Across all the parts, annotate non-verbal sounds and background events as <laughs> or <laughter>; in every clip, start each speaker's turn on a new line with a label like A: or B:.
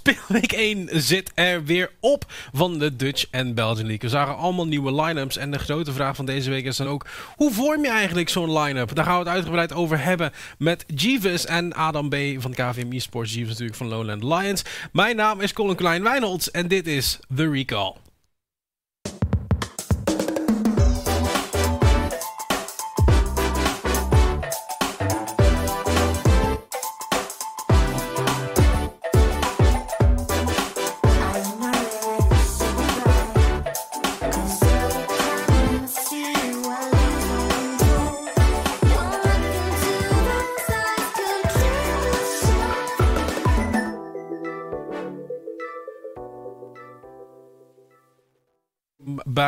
A: Speelweek 1 zit er weer op van de Dutch en Belgian League. We zagen allemaal nieuwe line-ups. En de grote vraag van deze week is dan ook: hoe vorm je eigenlijk zo'n line-up? Daar gaan we het uitgebreid over hebben met Jeeves en Adam B. van KVM Esports. Jeeves natuurlijk van Lowland Lions. Mijn naam is Colin Klein Wijnolds en dit is The Recall.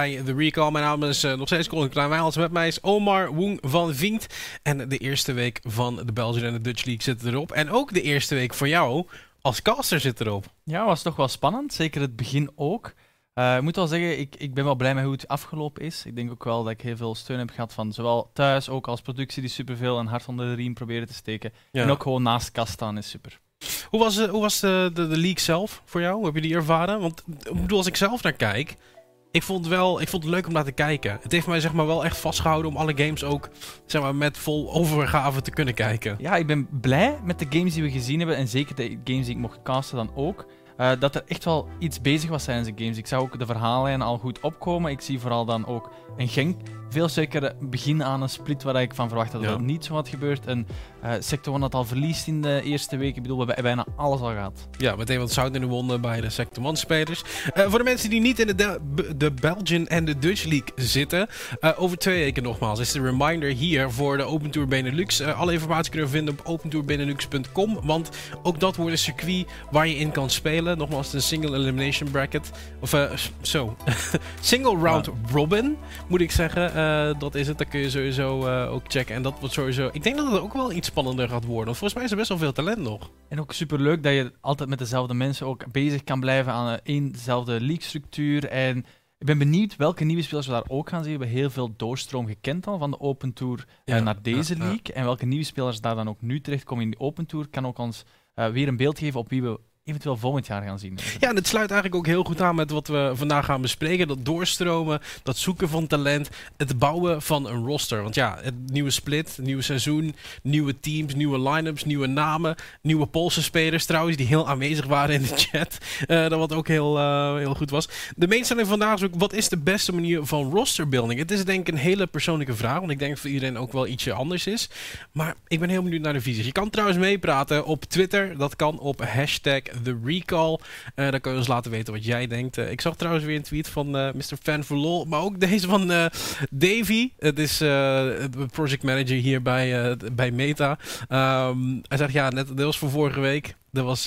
A: Bij The Recall. Mijn naam is uh, nog steeds Colin Kleinwijls. Met mij is Omar Woeng van Vinkt. En de eerste week van de Belgian en de Dutch League zit erop. En ook de eerste week voor jou als caster zit erop.
B: Ja, was toch wel spannend. Zeker het begin ook. Uh, ik moet wel zeggen, ik, ik ben wel blij met hoe het afgelopen is. Ik denk ook wel dat ik heel veel steun heb gehad van zowel thuis, ook als productie die superveel en hard onder de riem proberen te steken. En ook gewoon naast kast staan is super.
A: Hoe was, hoe was de, de, de league zelf voor jou? Hoe heb je die ervaren? Want ik bedoel, als ik zelf naar kijk, ik vond, wel, ik vond het leuk om naar te kijken. Het heeft mij zeg maar, wel echt vastgehouden om alle games ook zeg maar, met vol overgave te kunnen kijken.
B: Ja, ik ben blij met de games die we gezien hebben. En zeker de games die ik mocht casten dan ook. Uh, dat er echt wel iets bezig was tijdens de games. Ik zag ook de verhaallijnen al goed opkomen. Ik zie vooral dan ook een Genk veel zeker begin aan een split waar ik van verwacht dat er niet zo wat gebeurt. En uh, Sector 1 had al verliest in de eerste week. Ik bedoel, we hebben bijna alles al gehad.
A: Ja, meteen wat zout in de wonden bij de Sector 1 spelers. Uh, voor de mensen die niet in de, de Belgian en de Dutch League zitten. Uh, over twee weken nogmaals is de reminder hier voor de Open Tour Benelux. alle informatie kunnen we vinden op opentourbbenelux.com. Want ook dat wordt een circuit waar je in kan spelen. Nogmaals, de single elimination bracket. Of zo, <laughs> single round robin moet ik zeggen. Uh, dat is het. Dan kun je sowieso uh, ook checken. En dat wordt sowieso. Ik denk dat het ook wel iets spannender gaat worden. Want volgens mij is er best wel veel talent nog.
B: En ook super leuk dat je altijd met dezelfde mensen ook bezig kan blijven aan één dezelfde league-structuur. En ik ben benieuwd welke nieuwe spelers we daar ook gaan zien. We hebben heel veel doorstroom gekend al van de Open Tour ja, naar deze league. En welke nieuwe spelers daar dan ook nu terechtkomen in de Open Tour, kan ook ons weer een beeld geven op wie we eventueel volgend jaar gaan zien.
A: Ja, en het sluit eigenlijk ook heel goed aan met wat we vandaag gaan bespreken. Dat doorstromen, dat zoeken van talent, het bouwen van een roster. Want ja, het nieuwe split, het nieuwe seizoen, nieuwe teams, nieuwe line-ups, nieuwe namen, nieuwe Poolse spelers trouwens, die heel aanwezig waren in de chat. Uh, dat wat ook heel, uh, heel goed was. De mainstelling vandaag is ook, wat is de beste manier van rosterbuilding? Het is denk ik een hele persoonlijke vraag, want ik denk dat voor iedereen ook wel ietsje anders is. Maar ik ben heel benieuwd naar de visies. Je kan trouwens meepraten op Twitter, dat kan op hashtag The Recall. Uh, dan kun je ons laten weten wat jij denkt. Uh, ik zag trouwens weer een tweet van uh, Mr. Fan for Lol. Maar ook <laughs> deze van Davy. Het is de project manager hier bij, bij Meta. Um, hij zegt ja, net, was voor vorige week. Dat was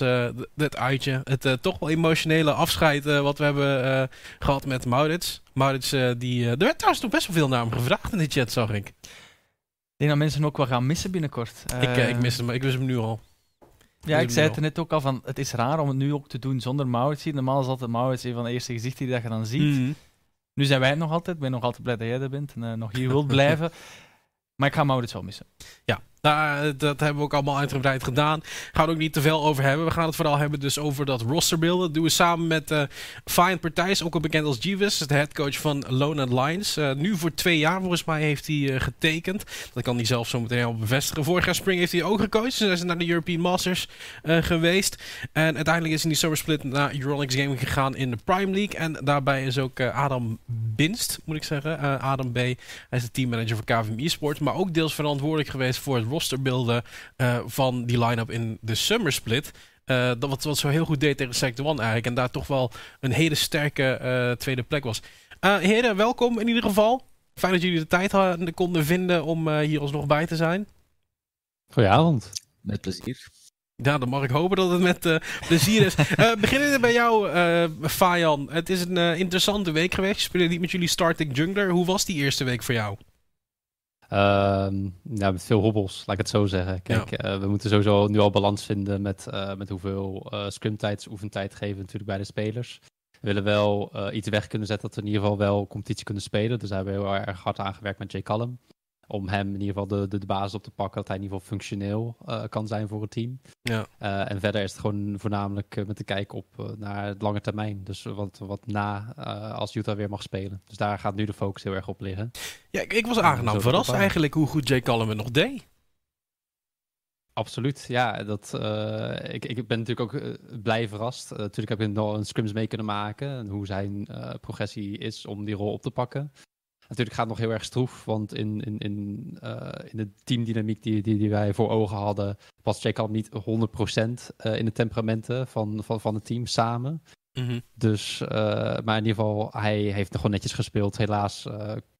A: het uitje. Het toch wel emotionele afscheid wat we hebben gehad met Maurits. Maurits, die, er werd trouwens nog best wel veel naar hem gevraagd in de chat, zag ik.
B: Ik denk dat mensen hem ook wel gaan missen binnenkort.
A: ik, ik mis hem, ik wist hem nu al.
B: Ja, ik zei het er net ook al van, het is raar om het nu ook te doen zonder Maurits Normaal is altijd Maurits een van de eerste gezichten die dat je dan ziet. Mhm. Nu zijn wij het nog altijd. Ik ben nog altijd blij dat jij er bent en uh, nog hier wilt blijven. <laughs> maar ik ga Maurits wel missen.
A: Ja, nou, dat hebben we ook allemaal uitgebreid gedaan. Gaan we ook niet te veel over hebben. We gaan het vooral hebben dus over dat rosterbeelden. Dat doen we samen met uh, Fine Partijs, ook al bekend als Jeeves, de headcoach van Lone Lions. Uh, nu voor twee jaar volgens mij heeft hij getekend. Dat kan hij zelf zo meteen al bevestigen. Vorig jaar Spring heeft hij ook gecoacht. Ze zijn naar de European Masters geweest. En uiteindelijk is hij in die Summer Split naar Eurolix Gaming gegaan in de Prime League. En daarbij is ook Adam Binst, moet ik zeggen. Adam B. Hij is de teammanager voor KVM Esports. Maar ook deels verantwoordelijk geweest voor het rosterbeelden uh, van die line-up in de Summer Split. Uh, dat wat, wat zo heel goed deed tegen Sector One eigenlijk. En daar toch wel een hele sterke uh, tweede plek was. heren, welkom in ieder geval. Fijn dat jullie de tijd hadden, konden vinden om hier alsnog bij te zijn.
C: Goedenavond.
D: Met plezier.
A: Ja, dan mag ik hopen dat het met plezier is. uh, <laughs> beginnen bij jou, uh, Fajan. Het is een interessante week geweest. Je speelde niet met jullie starting jungler. Hoe was die eerste week voor jou?
C: Uh, ja, met veel hobbels, laat ik het zo zeggen. Kijk, uh, we moeten sowieso nu al balans vinden met, uh, met hoeveel uh, scrimtijd, oefentijd geven natuurlijk bij de spelers. We willen wel iets weg kunnen zetten dat we in ieder geval wel competitie kunnen spelen. Dus daar hebben we heel erg hard aan gewerkt met Jay Callum. Om hem in ieder geval de, de, de basis op te pakken, dat hij in ieder geval functioneel uh, kan zijn voor het team.
A: Ja.
C: Uh, en verder is het gewoon voornamelijk uh, met de kijk op naar het lange termijn. Dus wat, wat na als Utah weer mag spelen. Dus daar gaat nu de focus heel erg op liggen.
A: Ja, ik, ik was aangenaam verrast eigenlijk hoe goed Jay Callum het nog deed.
C: Absoluut, ja. Dat, uh, ik, ik ben natuurlijk ook uh, blij verrast. Uh, natuurlijk heb ik nog een scrims mee kunnen maken. En hoe zijn progressie is om die rol op te pakken. Natuurlijk gaat het nog heel erg stroef, want in, in, in, in de teamdynamiek die, die, die wij voor ogen hadden, was Jacob niet 100% in de temperamenten van, van, van het team samen.
A: Mm -hmm.
C: Dus, maar in ieder geval, hij heeft nog gewoon netjes gespeeld. Helaas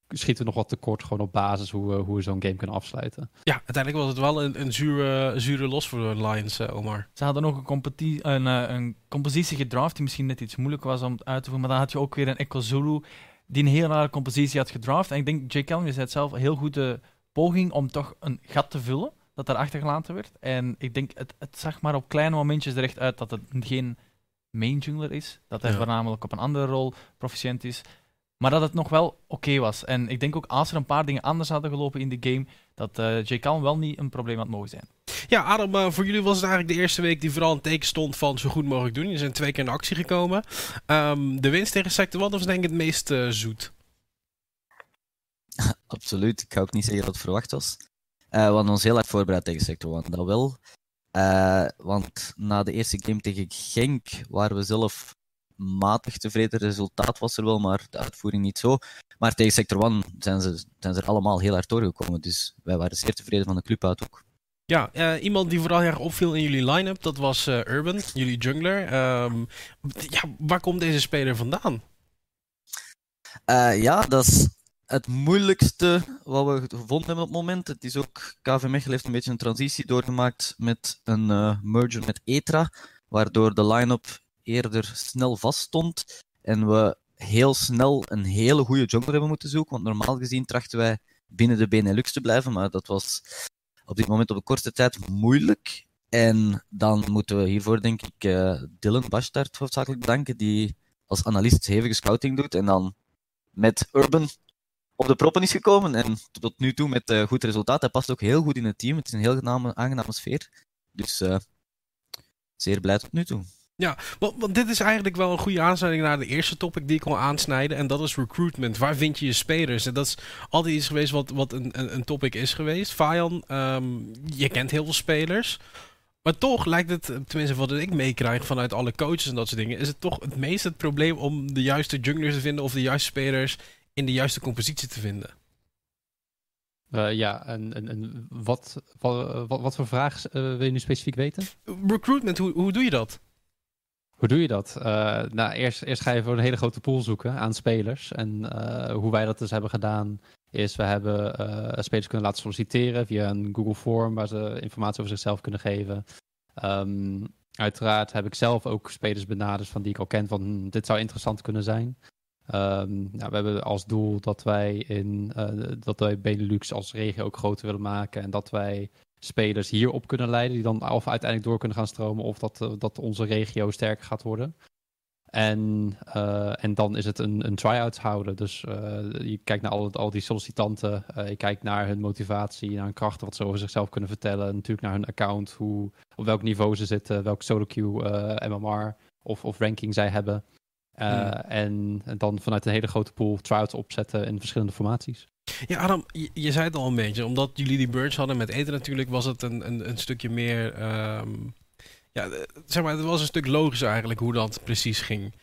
C: schieten we nog wat tekort gewoon op basis hoe, we, hoe we zo'n game kunnen afsluiten.
A: Ja, uiteindelijk was het wel een, een zure, zure los voor de Lions, uh, Omar.
B: Ze hadden nog een, een, uh, een compositie gedraft die misschien net iets moeilijk was om uit te voeren, maar dan had je ook weer een Echo Zulu die een heel rare compositie had gedraft. En ik denk, Jay Kelly zei het zelf, een heel goede poging om toch een gat te vullen dat daar achtergelaten werd. En ik denk, het, het zag maar op kleine momentjes er echt uit dat het geen main jungler is. Dat hij ja. voornamelijk op een andere rol proficiënt is. Maar dat het nog wel oké okay was. En ik denk ook als er een paar dingen anders hadden gelopen in de game, dat uh, J. Calm wel niet een probleem had mogen zijn.
A: Ja, Adam, uh, voor jullie was het eigenlijk de eerste week die vooral een teken stond van zo goed mogelijk doen. Je zijn twee keer in actie gekomen. Um, de winst tegen Sector 1 was denk ik het meest uh, zoet. <laughs>
D: Absoluut. Ik ga ook niet zeggen dat het verwacht was. we hadden ons heel erg voorbereid tegen Sector 1, dat wel. want na de eerste game tegen Genk waren we zelf matig tevreden. resultaat was er wel, maar de uitvoering niet zo. Maar tegen Sector 1 zijn ze, zijn ze er allemaal heel hard doorgekomen. Dus wij waren zeer tevreden van de club uit ook.
A: Ja, uh, iemand die vooral erg opviel in jullie line-up, dat was uh, Urban, jullie jungler. Um, ja, waar komt deze speler vandaan?
D: Uh, ja, dat is het moeilijkste wat we gevonden hebben op het moment. Het is ook, KV Mechelen heeft een beetje een transitie doorgemaakt met een merger met Etra, waardoor de line-up eerder snel vaststond en we heel snel een hele goede jungler hebben moeten zoeken. Want normaal gezien trachten wij binnen de Benelux te blijven, maar dat was op dit moment op de korte tijd moeilijk. En dan moeten we hiervoor, denk ik, uh, Dylan Bastard hoofdzakelijk bedanken, die als analist hevige scouting doet en dan met Urban op de proppen is gekomen. En tot nu toe met uh, goed resultaat. Hij past ook heel goed in het team. Het is een heel aangename, sfeer. Dus uh, zeer blij tot nu toe.
A: Ja, want, dit is eigenlijk wel een goede aansluiting naar de eerste topic die ik wil aansnijden. En dat is recruitment. Waar vind je je spelers? En dat is altijd iets geweest wat, wat een, een, topic is geweest. Fajan, um, je kent heel veel spelers. Maar toch lijkt het, tenminste wat ik meekrijg vanuit alle coaches en dat soort dingen, is het toch het meest het probleem om de juiste junglers te vinden of de juiste spelers in de juiste compositie te vinden.
C: Uh, ja, en, en, en wat, wat, wat, voor vraag uh, wil je nu specifiek weten?
A: Recruitment, hoe, hoe doe je dat?
C: Hoe doe je dat? Uh, nou, eerst, eerst ga je voor een hele grote pool zoeken aan spelers. En uh, hoe wij dat dus hebben gedaan, is we hebben uh, spelers kunnen laten solliciteren via een Google Form waar ze informatie over zichzelf kunnen geven. Um, uiteraard heb ik zelf ook spelers benaderd van die ik al ken van hm, dit zou interessant kunnen zijn. Um, nou, we hebben als doel dat wij in dat wij Benelux als regio ook groter willen maken en dat wij spelers hierop kunnen leiden, die dan of uiteindelijk door kunnen gaan stromen, of dat, uh, dat onze regio sterker gaat worden. En, uh, en dan is het een, een try-out houden. Dus uh, je kijkt naar al, al die sollicitanten, je kijkt naar hun motivatie, naar hun krachten, wat ze over zichzelf kunnen vertellen. Natuurlijk naar hun account, hoe, op welk niveau ze zitten, welk solo queue, MMR of, of ranking zij hebben. Hmm. En dan vanuit een hele grote pool try-outs opzetten in verschillende formaties.
A: Ja, Adam, je, je, zei het al een beetje. Omdat jullie die birds hadden met eten natuurlijk, was het een, een, een stukje meer... Um, ja, zeg maar, het was een stuk logischer eigenlijk hoe dat precies ging.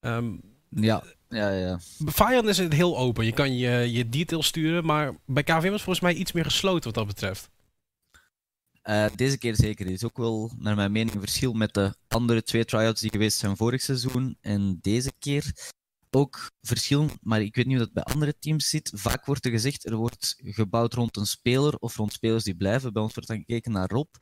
A: Um,
D: ja, ja, ja.
A: Bij is het heel open. Je kan je, je details sturen, maar bij KVM was volgens mij iets meer gesloten wat dat betreft.
D: Uh, deze keer zeker. Het is ook wel, naar mijn mening, een verschil met de andere twee tryouts die geweest zijn vorig seizoen. En deze keer ook verschil, maar ik weet niet hoe dat bij andere teams zit. Vaak wordt er gezegd, er wordt gebouwd rond een speler of rond spelers die blijven. Bij ons wordt dan gekeken naar Rob.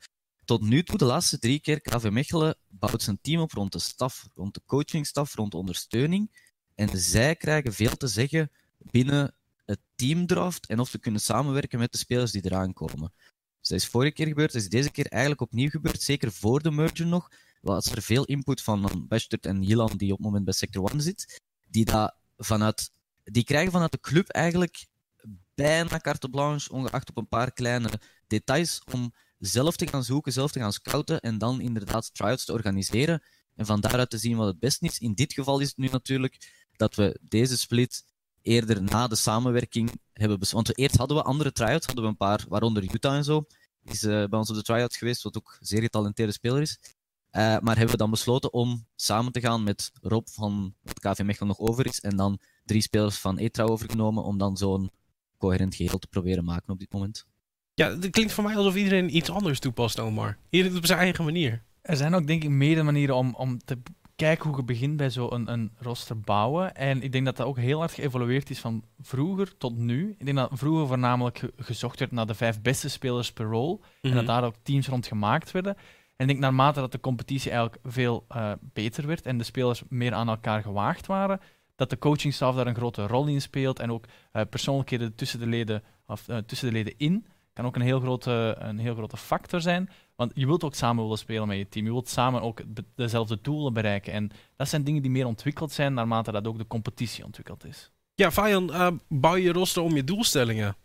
D: Tot nu toe, de laatste drie keer, KV Mechelen bouwt zijn team op rond de staf, rond de coachingstaf, rond de ondersteuning. En zij krijgen veel te zeggen binnen het teamdraft en of ze kunnen samenwerken met de spelers die eraan komen. Dus dat is vorige keer gebeurd, dat is deze keer eigenlijk opnieuw gebeurd, zeker voor de merger nog. Was er veel input van Bastard en Jilan, die op het moment bij Sector 1 zit die, dat vanuit, die krijgen vanuit de club eigenlijk bijna carte blanche, ongeacht op een paar kleine details, om zelf te gaan zoeken, zelf te gaan scouten en dan inderdaad tryouts te organiseren. En van daaruit te zien wat het beste is. In dit geval is het nu natuurlijk dat we deze split eerder na de samenwerking hebben besloten. Want eerst hadden we andere tryouts, hadden we een paar, waaronder Utah en zo. Is uh, bij ons op de tryout geweest, wat ook een zeer getalenteerde speler is. Uh, maar hebben we dan besloten om samen te gaan met Rob van wat KV Mechelen nog over is. En dan drie spelers van ETRA overgenomen om dan zo'n coherent geheel te proberen maken op dit moment.
A: Ja, het klinkt voor mij alsof iedereen iets anders toepast, Omar. Iedereen op zijn eigen manier.
B: Er zijn ook denk ik meerdere manieren om, om te kijken hoe je begint bij zo'n een, een roster bouwen. En ik denk dat dat ook heel hard geëvolueerd is van vroeger tot nu. Ik denk dat vroeger voornamelijk gezocht werd naar de vijf beste spelers per rol. En dat mhm. daar ook teams rond gemaakt werden. En ik denk naarmate dat de competitie eigenlijk veel uh, beter werd en de spelers meer aan elkaar gewaagd waren, dat de coachingstaf daar een grote rol in speelt en ook uh, persoonlijkheden tussen de leden, of, uh, tussen de leden in kan ook een heel, grote, een heel grote factor zijn. Want je wilt ook samen willen spelen met je team. Je wilt samen ook dezelfde doelen bereiken. En dat zijn dingen die meer ontwikkeld zijn naarmate dat ook de competitie ontwikkeld is.
A: Ja, Fajan, bouw je roster om je doelstellingen?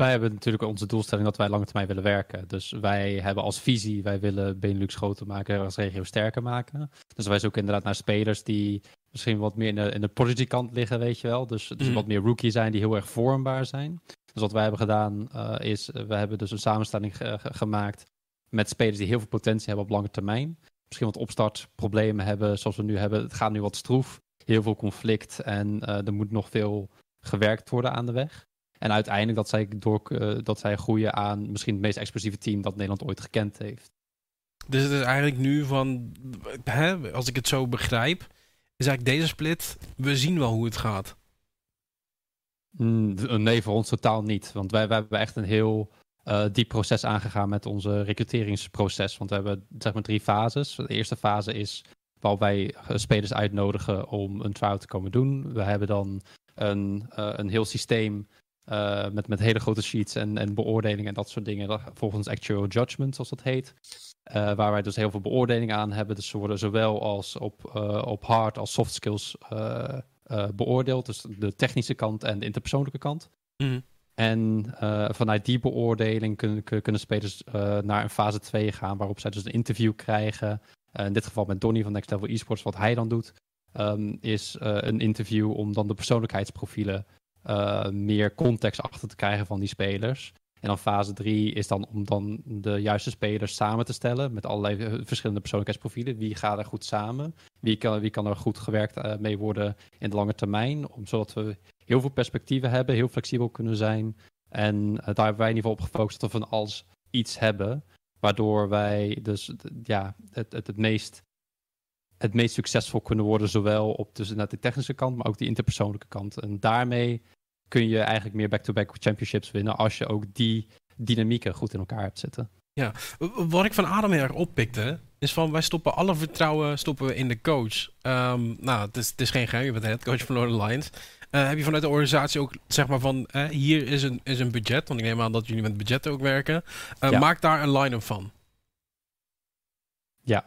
C: Wij hebben natuurlijk onze doelstelling dat wij lange termijn willen werken. Dus wij hebben als visie, wij willen Benelux groter maken, als regio sterker maken. Dus wij zoeken inderdaad naar spelers die misschien wat meer in de, in de kant liggen, weet je wel. Dus, dus mm. wat meer rookie zijn, die heel erg vormbaar zijn. Dus wat wij hebben gedaan uh, is, we hebben dus een samenstelling gemaakt met spelers die heel veel potentie hebben op lange termijn. Misschien wat opstartproblemen hebben, zoals we nu hebben. Het gaat nu wat stroef, heel veel conflict en uh, er moet nog veel gewerkt worden aan de weg. En uiteindelijk dat zij, door, uh, dat zij groeien aan misschien het meest explosieve team dat Nederland ooit gekend heeft.
A: Dus het is eigenlijk nu van, hè, als ik het zo begrijp, is eigenlijk deze split, we zien wel hoe het gaat.
C: Mm, nee, voor ons totaal niet. Want wij, wij hebben echt een heel uh, diep proces aangegaan met onze recruteringsproces. Want we hebben zeg maar drie fases. De eerste fase is waar wij spelers uitnodigen om een trial te komen doen. We hebben dan een, uh, een heel systeem uh, met, met hele grote sheets en, en beoordelingen en dat soort dingen. Volgens actual judgment, zoals dat heet. Uh, waar wij dus heel veel beoordelingen aan hebben. Dus ze worden zowel als op, uh, op hard als soft skills beoordeeld. Dus de technische kant en de interpersoonlijke kant.
A: Mm.
C: En vanuit die beoordeling kunnen, kunnen spelers naar een fase 2 gaan. Waarop zij dus een interview krijgen. in dit geval met Donny van Next Level Esports. Wat hij dan doet, um, is een interview om dan de persoonlijkheidsprofielen uh, meer context achter te krijgen van die spelers. En dan fase 3 is dan om dan de juiste spelers samen te stellen met allerlei eh, verschillende persoonlijkheidsprofielen. Wie gaat er goed samen? Wie kan, wie kan er goed gewerkt uh, mee worden in de lange termijn? Om, zodat we heel veel perspectieven hebben, heel flexibel kunnen zijn. En daar hebben wij in ieder geval op gefocust dat we van alles iets hebben. Waardoor wij dus ja, het, het, het meest het meest succesvol kunnen worden, zowel op dus de technische kant, maar ook die interpersoonlijke kant. En daarmee kun je eigenlijk meer back-to-back championships winnen als je ook die dynamieken goed in elkaar hebt zitten.
A: Ja, wat ik van Adam heel erg oppikte, is van wij stoppen alle vertrouwen stoppen we in de coach. Um, nou, het is, het is geen geheim, je bent de coach van Lord Lions. Uh, heb je vanuit de organisatie ook zeg maar van uh, hier is een, is een budget, want ik neem aan dat jullie met budget ook werken. Uh, ja. Maak daar een line-up van.
C: Ja,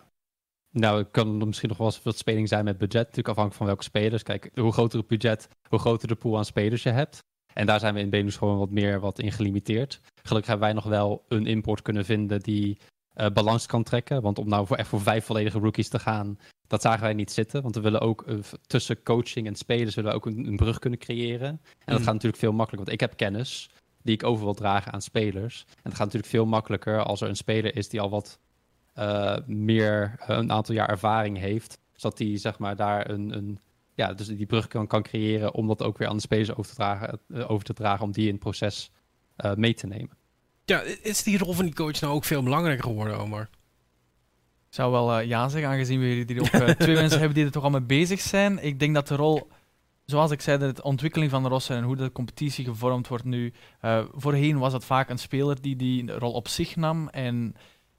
C: nou, kan er misschien nog wel eens wat speling zijn met budget. Natuurlijk afhankelijk van welke spelers. Kijk, hoe groter het budget, hoe groter de pool aan spelers je hebt. En daar zijn we in Benus gewoon wat meer wat in gelimiteerd. Gelukkig hebben wij nog wel een import kunnen vinden die uh, balans kan trekken. Want om nou voor, echt voor vijf volledige rookies te gaan, dat zagen wij niet zitten. Want we willen ook uh, tussen coaching en spelers willen we ook een, een brug kunnen creëren. En dat mm. gaat natuurlijk veel makkelijker. Want ik heb kennis die ik over wil dragen aan spelers. En het gaat natuurlijk veel makkelijker als er een speler is die al wat uh, meer uh, een aantal jaar ervaring heeft. Zodat hij zeg maar daar een, een ja, dus die brug kan, kan creëren om dat ook weer aan de spelers over te dragen, uh, over te dragen om die in het proces mee te nemen.
A: Ja, is die rol van die coach nou ook veel belangrijker geworden, Omar?
B: Ik zou wel ja zeggen, aangezien we hier ook twee <laughs> mensen hebben die er toch al mee bezig zijn. Ik denk dat de rol zoals ik zei, de ontwikkeling van de roster en hoe de competitie gevormd wordt nu. Uh, voorheen was het vaak een speler die die rol op zich nam. En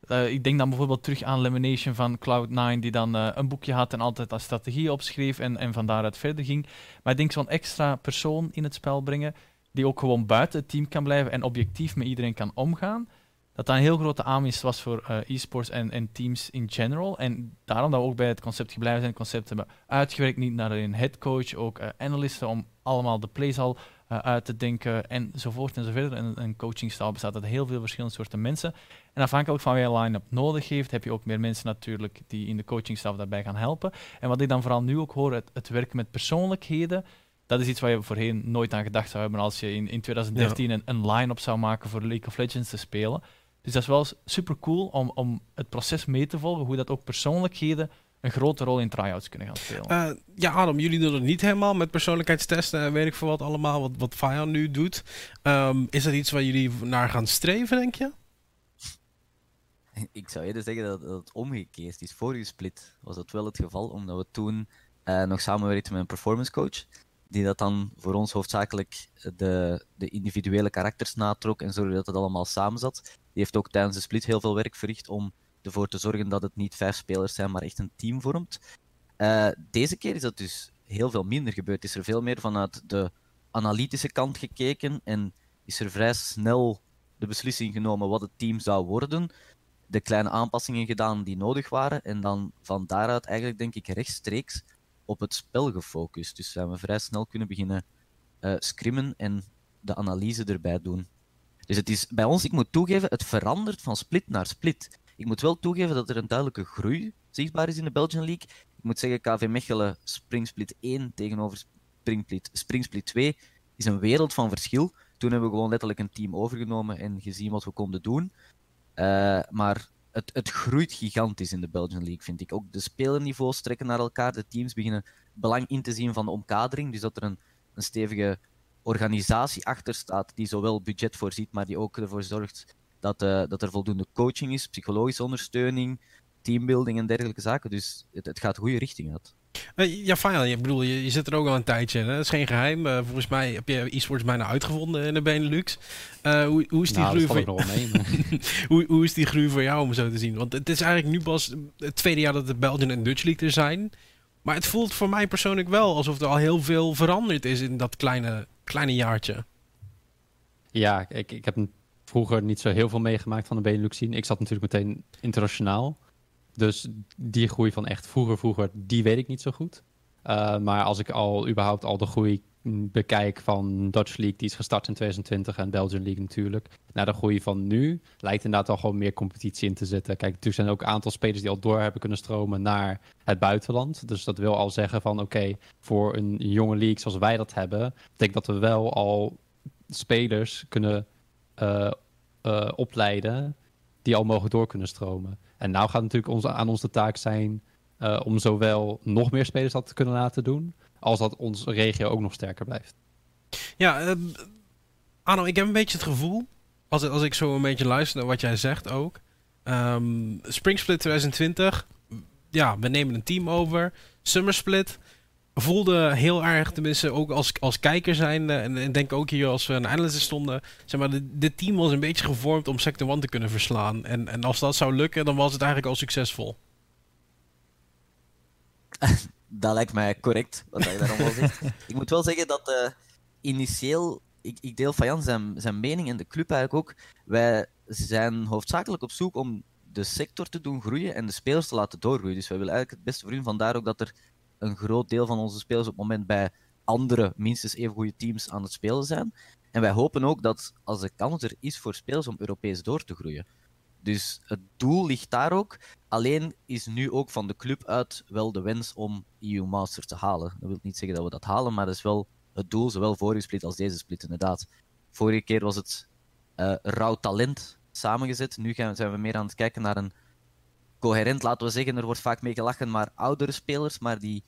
B: uh, ik denk dan bijvoorbeeld terug aan Lemonation van Cloud9, die dan uh, een boekje had en altijd als strategie opschreef en, en van daaruit verder ging. Maar ik denk zo'n extra persoon in het spel brengen, die ook gewoon buiten het team kan blijven en objectief met iedereen kan omgaan, dat dat een heel grote aanwinst was voor uh, e-sports en, en teams in general. En daarom dat we ook bij het concept gebleven zijn, het concept hebben uitgewerkt, niet naar een headcoach, ook analisten om allemaal de plays al uh, uit te denken enzovoort enzovoort. En een coachingstijl bestaat uit heel veel verschillende soorten mensen. En afhankelijk van wie je line-up nodig heeft, heb je ook meer mensen natuurlijk die in de coachingstaf daarbij gaan helpen. En wat ik dan vooral nu ook hoor, het, het werken met persoonlijkheden, dat is iets waar je voorheen nooit aan gedacht zou hebben als je in, in 2013 een, een line-up zou maken voor League of Legends te spelen. Dus dat is wel super cool om, om het proces mee te volgen, hoe dat ook persoonlijkheden een grote rol in tryouts kunnen gaan spelen.
A: Uh, ja, Adam, jullie doen het niet helemaal met persoonlijkheidstesten en weet ik veel wat allemaal, wat, wat Fire nu doet. Um, is dat iets waar jullie naar gaan streven, denk je?
D: Ik zou eerder zeggen dat, dat het omgekeerd is. Vorige split was dat wel het geval, omdat we toen uh, nog samenwerkten met een performance coach die dat dan voor ons hoofdzakelijk de, de individuele karakters natrok en zorgde dat het allemaal samen zat. Die heeft ook tijdens de split heel veel werk verricht om ervoor te zorgen dat het niet vijf spelers zijn, maar echt een team vormt. Uh, deze keer is dat dus heel veel minder gebeurd. Is er veel meer vanuit de analytische kant gekeken en is er vrij snel de beslissing genomen wat het team zou worden. De kleine aanpassingen gedaan die nodig waren. En dan van daaruit eigenlijk denk ik rechtstreeks op het spel gefocust. Dus zijn we vrij snel kunnen beginnen uh, scrimmen en de analyse erbij doen. Dus het is bij ons, ik moet toegeven, het verandert van split naar split. Ik moet wel toegeven dat er een duidelijke groei zichtbaar is in de Belgian League. Ik moet zeggen, KV Mechelen Springsplit 1 tegenover Springsplit, Springsplit 2 is een wereld van verschil. Toen hebben we gewoon letterlijk een team overgenomen en gezien wat we konden doen. Uh, maar het, het groeit gigantisch in de Belgian League, vind ik. Ook de spelerniveaus trekken naar elkaar. De teams beginnen belang in te zien van de omkadering. Dus dat er een, een stevige organisatie achter staat die zowel budget voorziet, maar die ook ervoor zorgt dat, uh, dat er voldoende coaching is, psychologische ondersteuning, teambuilding en dergelijke zaken. Dus het, het gaat de goede richting uit.
A: Uh, ja, fijn. Ik bedoel, je, je zit er ook al een tijdje in. Hè? Dat is geen geheim. Uh, volgens mij heb je e-sports bijna uitgevonden in de Benelux. Uh, hoe, hoe is die
C: nou,
A: groei
C: voor mee, <laughs>
A: hoe, hoe is die groei voor jou om zo te zien? Want het is eigenlijk nu pas het tweede jaar dat de Belgian en Dutch League er zijn. Maar het voelt voor mij persoonlijk wel alsof er al heel veel veranderd is in dat kleine, kleine jaartje.
C: Ja, ik, ik heb vroeger niet zo heel veel meegemaakt van de Benelux zien. Ik zat natuurlijk meteen internationaal. Dus die groei van echt vroeger, vroeger, die weet ik niet zo goed. Uh, maar als ik al überhaupt al de groei bekijk van Dutch League, die is gestart in 2020 en Belgian League natuurlijk, naar de groei van nu, lijkt inderdaad al gewoon meer competitie in te zitten. Kijk, natuurlijk zijn er ook een aantal spelers die al door hebben kunnen stromen naar het buitenland. Dus dat wil al zeggen van oké, voor een jonge league zoals wij dat hebben, denk dat we wel al spelers kunnen uh, uh, opleiden die al mogen door kunnen stromen. En nou gaat natuurlijk onze, aan ons de taak zijn uh, om zowel nog meer spelers dat te kunnen laten doen, als dat onze regio ook nog sterker blijft.
A: Ja, Arno, ik heb een beetje het gevoel, als, als ik zo een beetje luister naar wat jij zegt ook. Um, Springsplit 2020, ja, we nemen een team over. Summersplit, voelde heel erg, tenminste ook als, als kijker zijn en, en denk ook hier als we een analyst stonden, zeg maar, dit team was een beetje gevormd om Sector 1 te kunnen verslaan. En, en als dat zou lukken, dan was het eigenlijk al succesvol. <laughs>
D: dat lijkt mij correct, wat je daarom wel zegt. <laughs> ik moet wel zeggen dat uh, initieel, ik, ik deel van Jan zijn, zijn mening en de club eigenlijk ook, wij zijn hoofdzakelijk op zoek om de sector te doen groeien en de spelers te laten doorgroeien. Dus wij willen eigenlijk het beste voor hun, vandaar ook dat er een groot deel van onze spelers op het moment bij andere, minstens even goede teams aan het spelen zijn. En wij hopen ook dat als de kans er is voor spelers om Europees door te groeien. Dus het doel ligt daar ook. Alleen is nu ook van de club uit wel de wens om EU Master te halen. Dat wil niet zeggen dat we dat halen, maar dat is wel het doel, zowel vorige split als deze split inderdaad. Vorige keer was het uh, rauw talent samengezet. Nu gaan, zijn we meer aan het kijken naar een coherent, laten we zeggen, er wordt vaak mee gelachen, maar oudere spelers, maar die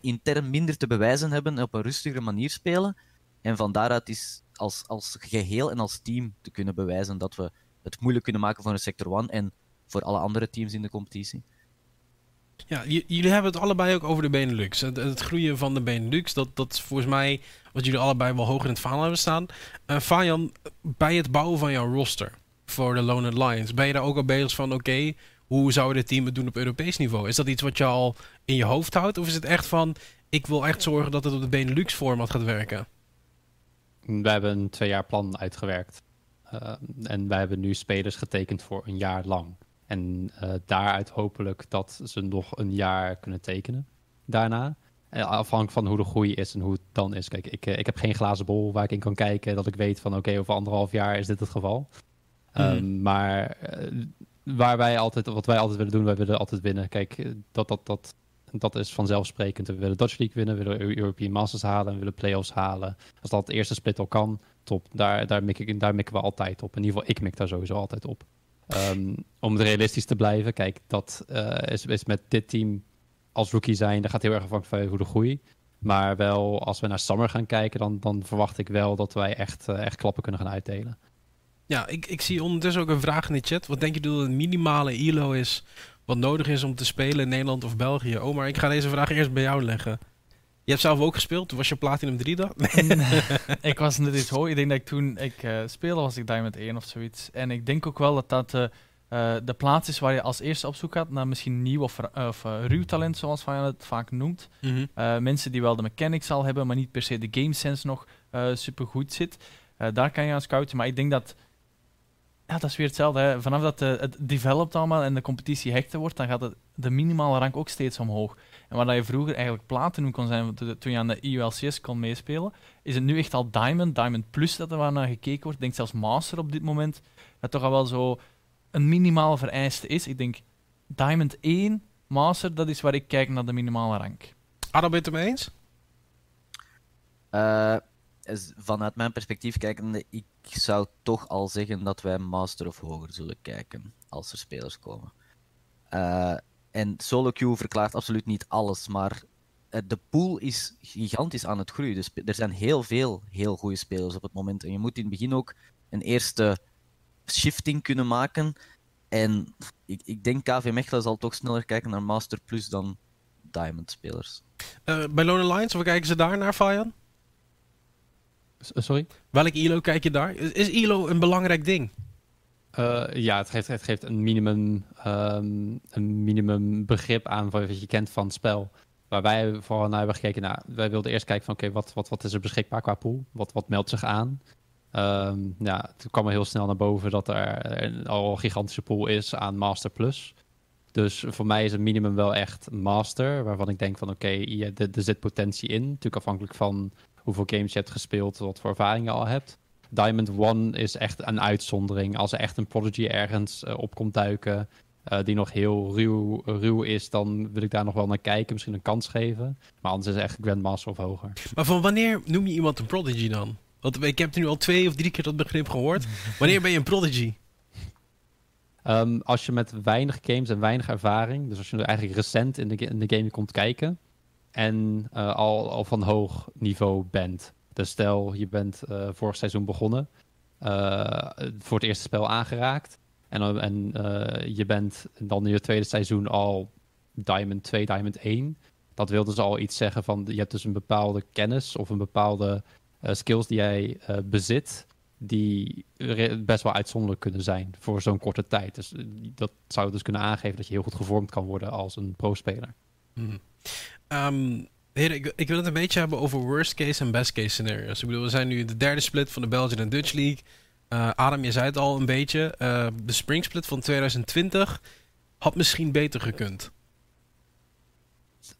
D: intern minder te bewijzen hebben en op een rustigere manier spelen. En van daaruit is als, als geheel en als team te kunnen bewijzen dat we het moeilijk kunnen maken voor een Sector 1 en voor alle andere teams in de competitie.
A: Ja, jullie hebben het allebei ook over de Benelux. Het, het, groeien van de Benelux, dat, dat is volgens mij wat jullie allebei wel hoger in het verhaal hebben staan. Uh, Fajan, bij het bouwen van jouw roster voor de Lone Lions, ben je daar ook al bezig van, oké, hoe zouden de team het doen op Europees niveau? Is dat iets wat je al in je hoofd houdt? Of is het echt van, ik wil echt zorgen dat het op de Benelux-format gaat werken?
C: We hebben een twee jaar plan uitgewerkt. Uh, en wij hebben nu spelers getekend voor een jaar lang. En uh, daaruit hopelijk dat ze nog een jaar kunnen tekenen daarna. eh, afhankelijk van hoe de groei is en hoe het dan is. Kijk, ik, eh, ik heb geen glazen bol waar ik in kan kijken dat ik weet van oké, over anderhalf jaar is dit het geval.
A: Mhm.
C: Ehm, maar eh, waar wij altijd, wat wij altijd willen doen, wij willen altijd winnen. Kijk, eh, dat, dat, dat, dat is vanzelfsprekend. We willen Dutch League winnen, we willen Eu- European Masters halen, we willen playoffs halen. Als dat de eerste split al kan, top. Daar, daar, mik ik, daar mikken we altijd op. In ieder geval, ik mik daar sowieso altijd op. Ehm, om realistisch te blijven, kijk, dat eh, is, is met dit team als rookie zijn, dat gaat heel erg afhankelijk van hoe de groei. Maar wel, als we naar Summer gaan kijken, dan, dan verwacht ik wel dat wij echt, eh, echt klappen kunnen gaan uitdelen.
A: Ja, ik, ik zie ondertussen ook een vraag in de chat. Wat denk je dat een minimale ILO is wat nodig is om te spelen in Nederland of België? Omar, ik ga deze vraag eerst bij jou leggen. Je hebt zelf ook gespeeld. Toen was je Platinum 3 dan? <laughs>
B: ik was net iets hoog. Ik denk dat ik toen ik eh, speelde, was ik Diamond 1 of zoiets. En ik denk ook wel dat dat eh, eh, de plaats is waar je als eerste op zoek gaat naar misschien nieuw of, of ruw talent, zoals Van het vaak noemt. Eh, mensen die wel de mechanics al hebben, maar niet per se de game sense nog super goed zit. Daar kan je aan scouten. Maar ik denk dat. Ja, dat is weer hetzelfde. Hè. Vanaf dat eh, het developt allemaal en de competitie hechter wordt, dan gaat het, de minimale rank ook steeds omhoog. En waar dat je vroeger eigenlijk platinum kon zijn to- toen je aan de IULCS kon meespelen, is het nu echt al Diamond, Diamond Plus dat er waar naar gekeken wordt. Ik denk zelfs Master op dit moment, dat toch al wel zo een minimale vereiste is. Ik denk Diamond 1, Master, dat is waar ik kijk naar de minimale rank.
A: Adam, ben je het ermee eens?
D: Eh, vanuit mijn perspectief kijkende, ik zou toch al zeggen dat wij master of hoger zullen kijken als er spelers komen. Eh, en solo queue verklaart absoluut niet alles, maar eh, de pool is gigantisch aan het groeien. Dus er zijn heel veel heel goede spelers op het moment. En je moet in het begin ook een eerste shifting kunnen maken. En ik, ik denk KV Mechelen zal toch sneller kijken naar Master Plus dan Diamond spelers.
A: Eh, bij Lone Alliance, waar kijken ze daar naar, Fayan?
C: Eh, Sorry?
A: Welk ILO kijk je daar? Is, is ILO een belangrijk ding?
C: Eh, ja, het geeft, het geeft een, minimum, ehm, een minimum begrip aan van wat je kent van het spel. Waar wij vooral naar hebben gekeken, nou, wij wilden eerst kijken van oké, wat, wat, wat is er beschikbaar qua pool? Wat, wat meldt zich aan? Ehm, ja, toen kwam er heel snel naar boven dat er een, al een gigantische pool is aan Master Plus. Dus voor mij is het minimum wel echt Master, waarvan ik denk van oké, ja, er er zit potentie in. Natuurlijk afhankelijk van hoeveel games je hebt gespeeld, wat voor ervaring je al hebt. Diamond One is echt een uitzondering. Als er echt een Prodigy ergens eh, op komt duiken, eh, die nog heel ruw, ruw is, dan wil ik daar nog wel naar kijken, misschien een kans geven. Maar anders is het echt Grandmaster of hoger.
A: Maar van wanneer noem je iemand een prodigy dan? Want ik heb nu al twee of drie keer dat begrip gehoord. <laughs> Wanneer ben je een prodigy?
C: Ehm, als je met weinig games en weinig ervaring, dus als je eigenlijk recent in de, in de game komt kijken en eh, al, al van hoog niveau bent. Dus stel, je bent eh, vorig seizoen begonnen, eh, voor het eerste spel aangeraakt en, en je bent dan in je tweede seizoen al Diamond 2, Diamond 1. Dat wil dus al iets zeggen van, je hebt dus een bepaalde kennis of een bepaalde skills die jij bezit, die best wel uitzonderlijk kunnen zijn voor zo'n korte tijd. Dus dat zou dus kunnen aangeven dat je heel goed gevormd kan worden als een pro-speler.
A: Mhm. Heren, ik, wil het een beetje hebben over worst case en best case scenario's. Ik bedoel, we zijn nu in de derde split van de Belgian en Dutch League. Eh, Adam, je zei het al een beetje. eh, de spring split van 2020 had misschien beter gekund.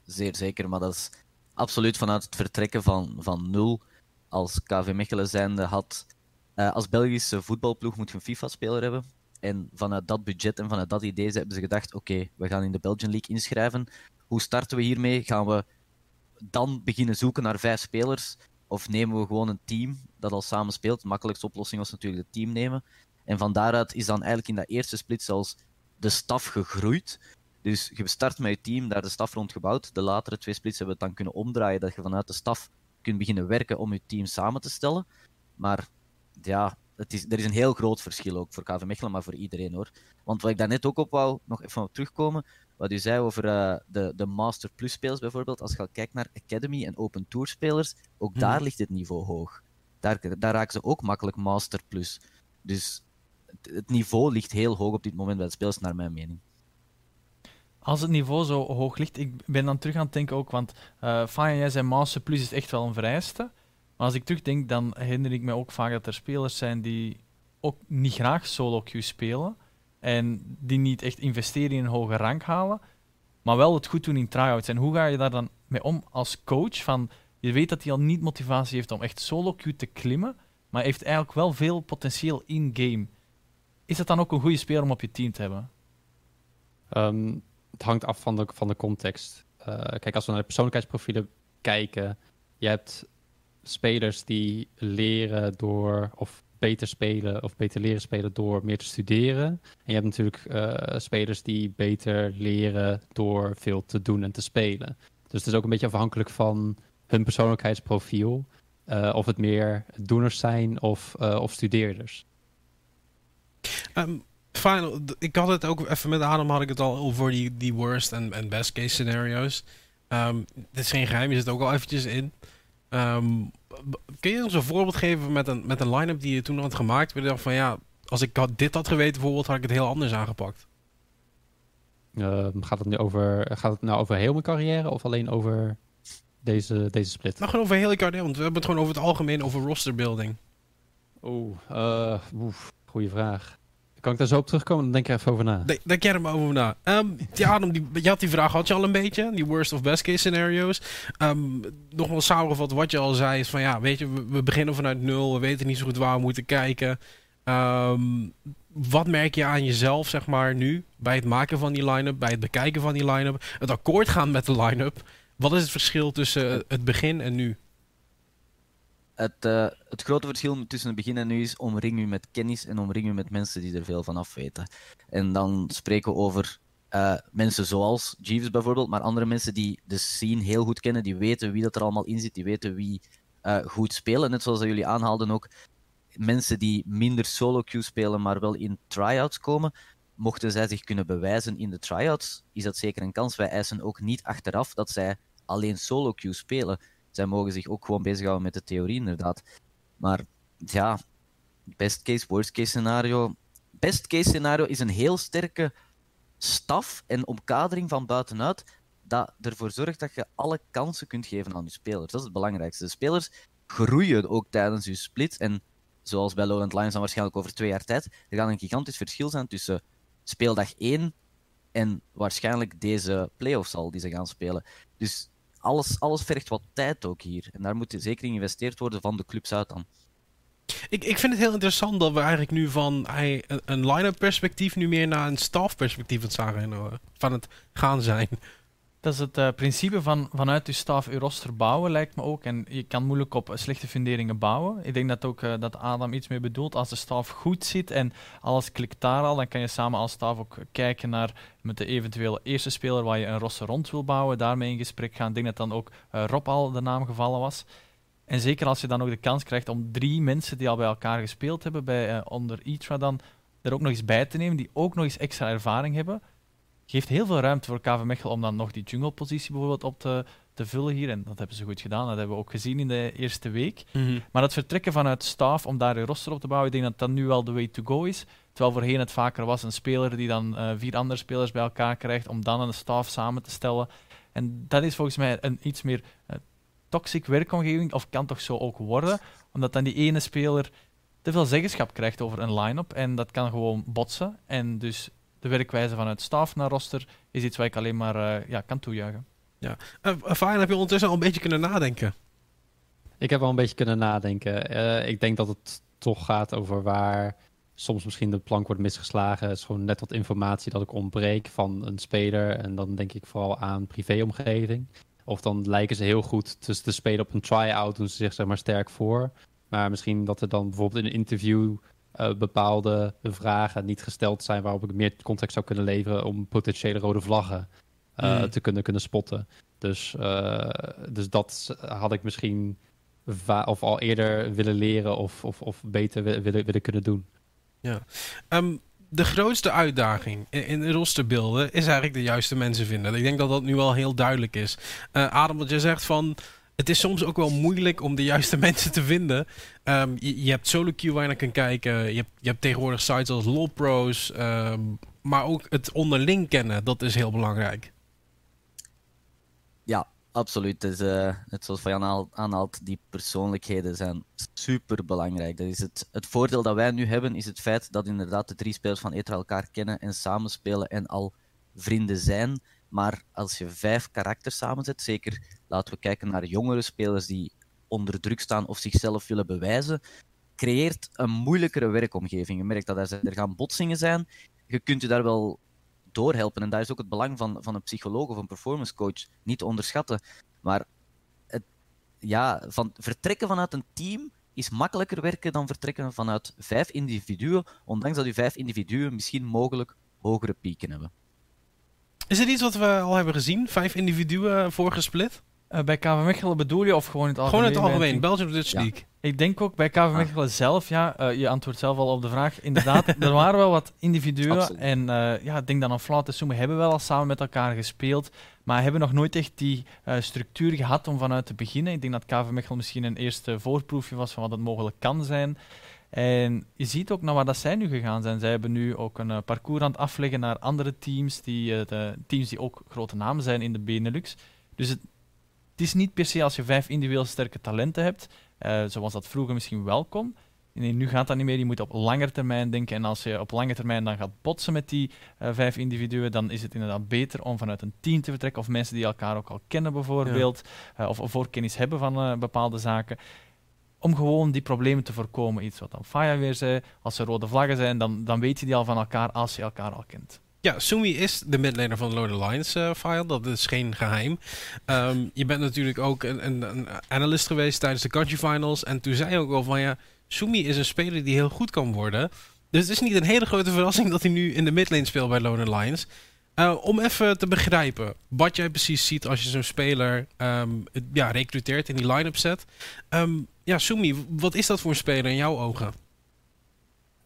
D: Zeer zeker, maar dat is absoluut vanuit het vertrekken van, van nul. Als KV Mechelen zijnde had... eh, als Belgische voetbalploeg moet je een FIFA-speler hebben. En vanuit dat budget en vanuit dat idee hebben ze gedacht, oké, we gaan in de Belgian League inschrijven. Hoe starten we hiermee? Gaan we dan beginnen zoeken naar vijf spelers? Of nemen we gewoon een team dat al samen speelt? De makkelijkste oplossing was natuurlijk het team nemen. En van daaruit is dan eigenlijk in dat eerste split zelfs de staf gegroeid. Dus je start met je team, daar de staf rond gebouwd. De latere twee splits hebben we het dan kunnen omdraaien, dat je vanuit de staf kunt beginnen werken om je team samen te stellen. Maar ja, het is, er is een heel groot verschil ook voor KV Mechelen, maar voor iedereen hoor. Want wat ik daar net ook op wou, nog even op terugkomen, wat u zei over eh, de, de Master Plus spelers bijvoorbeeld, als je al kijkt naar Academy en Open Tour spelers, ook
A: Mhm.
D: daar ligt het niveau hoog. Daar, daar raken ze ook makkelijk Master Plus. Dus het, het niveau ligt heel hoog op dit moment bij de spelers, naar mijn mening.
B: Als het niveau zo hoog ligt, ik ben dan terug aan het denken ook, want uh, Fine, jij zei Master Plus is echt wel een vereiste. Maar als ik terugdenk, dan herinner ik me ook vaak dat er spelers zijn die ook niet graag solo queue spelen. En die niet echt investeren in een hoge rank halen, maar wel het goed doen in tryouts. En hoe ga je daar dan mee om als coach? Van, je weet dat hij al niet motivatie heeft om echt solo queue te klimmen, maar heeft eigenlijk wel veel potentieel in-game. Is dat dan ook een goede speler om op je team te hebben?
C: Ehm, het hangt af van de, van de context. Eh, kijk, als we naar de persoonlijkheidsprofielen kijken, je hebt spelers die leren door, of beter spelen, of beter leren spelen door meer te studeren. En je hebt natuurlijk eh, spelers die beter leren door veel te doen en te spelen. Dus het is ook een beetje afhankelijk van hun persoonlijkheidsprofiel. eh, of het meer doeners zijn of, eh, of studeerders.
A: Ehm, final, ik had het ook even met Adam had ik het al over die, die worst en, best case scenario's. Ehm dit is geen geheim, je zit ook al eventjes in. Ehm, kun je ons een voorbeeld geven met een, met een line-up die je toen had gemaakt? Waar je dacht van ja, als ik had, dit had geweten bijvoorbeeld, had ik het heel anders aangepakt.
C: Ehm, gaat, het nu over, gaat het nou over heel mijn carrière of alleen over deze, deze split?
A: Maar gewoon over heel carrière, want we hebben het gewoon over het algemeen over roster building.
C: Oeh, eh, oef, goeie vraag. Kan ik daar zo op terugkomen? Dan denk er even over na.
A: Denk, jij er maar over na. Ehm ja, Adam, die, je had die vraag had je al een beetje. Die worst of best case scenario's. Ehm nogmaals samengevat, wat je al zei is van ja, weet je, we, we beginnen vanuit nul. We weten niet zo goed waar we moeten kijken. Ehm, wat merk je aan jezelf, zeg maar, nu? Bij het maken van die line-up, bij het bekijken van die line-up. Het akkoord gaan met de line-up. Wat is het verschil tussen het begin en nu?
D: Het, eh, het grote verschil tussen het begin en nu is omring u met kennis en omring u met mensen die er veel van af weten. En dan spreken we over eh, mensen zoals Jeeves bijvoorbeeld, maar andere mensen die de scene heel goed kennen, die weten wie dat er allemaal in zit, die weten wie eh, goed spelen. Net zoals jullie aanhaalden ook, mensen die minder solo queue spelen, maar wel in tryouts komen, mochten zij zich kunnen bewijzen in de tryouts, is dat zeker een kans. Wij eisen ook niet achteraf dat zij alleen solo queue spelen. Zij mogen zich ook gewoon bezighouden met de theorie, inderdaad. Maar ja, best case, worst case scenario. Best case scenario is een heel sterke staf en omkadering van buitenuit dat ervoor zorgt dat je alle kansen kunt geven aan je spelers. Dat is het belangrijkste. De spelers groeien ook tijdens je split. En zoals bij Lowland Lions dan waarschijnlijk over twee jaar tijd, er gaat een gigantisch verschil zijn tussen speeldag 1 en waarschijnlijk deze playoffs al die ze gaan spelen. Dus alles, alles vergt wat tijd ook hier. En daar moet zeker in geïnvesteerd worden van de clubs uit dan.
A: Ik, ik vind het heel interessant dat we eigenlijk nu van een, line-up perspectief nu meer naar een staff perspectief eh, van het gaan zijn.
B: Dat is het eh, principe van vanuit je staf je roster bouwen, lijkt me ook. En je kan moeilijk op eh, slechte funderingen bouwen. Ik denk dat ook eh, dat Adam iets mee bedoelt. Als de staf goed zit en alles klikt daar al, dan kan je samen als staf ook kijken naar met de eventuele eerste speler waar je een roster rond wil bouwen, daarmee in gesprek gaan. Ik denk dat dan ook Rob al de naam gevallen was. En zeker als je dan ook de kans krijgt om drie mensen die al bij elkaar gespeeld hebben bij, onder ITRA dan er ook nog eens bij te nemen, die ook nog eens extra ervaring hebben, geeft heel veel ruimte voor KV Mechelen om dan nog die jungle-positie bijvoorbeeld op te, te vullen hier. En dat hebben ze goed gedaan, dat hebben we ook gezien in de eerste week. Maar dat vertrekken vanuit staf om daar een roster op te bouwen, ik denk dat dat nu wel de way to go is. Terwijl voorheen het vaker was een speler die dan eh, vier andere spelers bij elkaar krijgt om dan een staf samen te stellen. En dat is volgens mij een iets meer eh, toxic werkomgeving, of kan toch zo ook worden, omdat dan die ene speler te veel zeggenschap krijgt over een line-up en dat kan gewoon botsen. En dus de werkwijze vanuit staf naar roster is iets waar ik alleen maar eh, ja, kan toejuichen.
A: Uh, Fijn, heb je ondertussen al een beetje kunnen nadenken?
C: Ik heb wel een beetje kunnen nadenken. Eh, ik denk dat het toch gaat over waar soms misschien de plank wordt misgeslagen. Het is gewoon net wat informatie dat ik ontbreek van een speler. En dan denk ik vooral aan privéomgeving. Of dan lijken ze heel goed te, te spelen op een try-out, doen ze zich zeg maar sterk voor. Maar misschien dat er dan bijvoorbeeld in een interview uh, bepaalde vragen niet gesteld zijn waarop ik meer context zou kunnen leveren om potentiële rode vlaggen uh, mm. te kunnen, kunnen spotten. Dus, uh, dus dat had ik misschien of al eerder willen leren of, of, of beter willen, willen kunnen doen.
A: Ja. Um, de grootste uitdaging in, in rosterbeelden is eigenlijk de juiste mensen vinden. Ik denk dat dat nu al heel duidelijk is. Adam, wat je zegt van... Het is soms ook wel moeilijk om de juiste <laughs> mensen te vinden. Je, je, hebt solo queue waar je naar kan kijken. Je hebt, je hebt tegenwoordig sites als LoLpros. Um, maar ook het onderling kennen, dat is heel belangrijk.
D: Ja, absoluut. Dus, uh, net zoals Van aanhaalt, die persoonlijkheden zijn super belangrijk. Dat is het, het voordeel dat wij nu hebben, is het feit dat inderdaad de drie spelers van ETRA elkaar kennen en samenspelen en al vrienden zijn. Maar als je vijf karakters samenzet, zeker laten we kijken naar jongere spelers die onder druk staan of zichzelf willen bewijzen, creëert een moeilijkere werkomgeving. Je merkt dat er, gaan botsingen zijn. Je kunt je daar wel doorhelpen. En daar is ook het belang van, van een psycholoog of een performance coach niet te onderschatten. Maar het, ja, van, vertrekken vanuit een team is makkelijker werken dan vertrekken vanuit vijf individuen, ondanks dat die vijf individuen misschien mogelijk hogere pieken hebben.
A: Is het iets wat we al hebben gezien? Vijf individuen voorgesplit?
B: Uh, bij KV Mechelen bedoel je of gewoon in het algemeen?
A: Gewoon in het algemeen, Belgium Dutch ja. League.
B: Ik denk ook bij KV ah. Mechelen zelf, ja, uh, je antwoordt zelf al op de vraag. Inderdaad, <laughs> er waren wel wat individuen. En uh, ja, ik denk dat een Flout en hebben wel al samen met elkaar gespeeld. Maar hebben nog nooit echt die structuur gehad om vanuit te beginnen. Ik denk dat KV Mechelen misschien een eerste voorproefje was van wat het mogelijk kan zijn. En je ziet ook naar waar dat zij nu gegaan zijn. Zij hebben nu ook een parcours aan het afleggen naar andere teams, die, de teams die ook grote namen zijn in de Benelux. Dus het, het is niet per se als je vijf individueel sterke talenten hebt, uh, zoals dat vroeger misschien wel kon. Nee, nu gaat dat niet meer. Je moet op lange termijn denken. En als je op lange termijn dan gaat botsen met die uh, vijf individuen, dan is het inderdaad beter om vanuit een team te vertrekken. Of mensen die elkaar ook al kennen, bijvoorbeeld. Ja. Uh, of voorkennis hebben van bepaalde zaken. Om gewoon die problemen te voorkomen. Iets wat dan Faya weer. Als er rode vlaggen zijn, dan, dan weet je die al van elkaar als je elkaar al kent.
A: Ja, Sumi is de midlaner van Lord Alliance uh, file. Dat is geen geheim. Um, je bent natuurlijk ook een, een, een, analist geweest tijdens de country finals. En toen zei je ook al van ja, Sumi is een speler die heel goed kan worden. Dus het is niet een hele grote verrassing dat hij nu in de midlane speelt bij Lone Alliance. Uh, om even te begrijpen wat jij precies ziet als je zo'n speler um, ja, recruteert in die line-up zet. Um, ja, Sumi, wat is dat voor een speler in jouw ogen?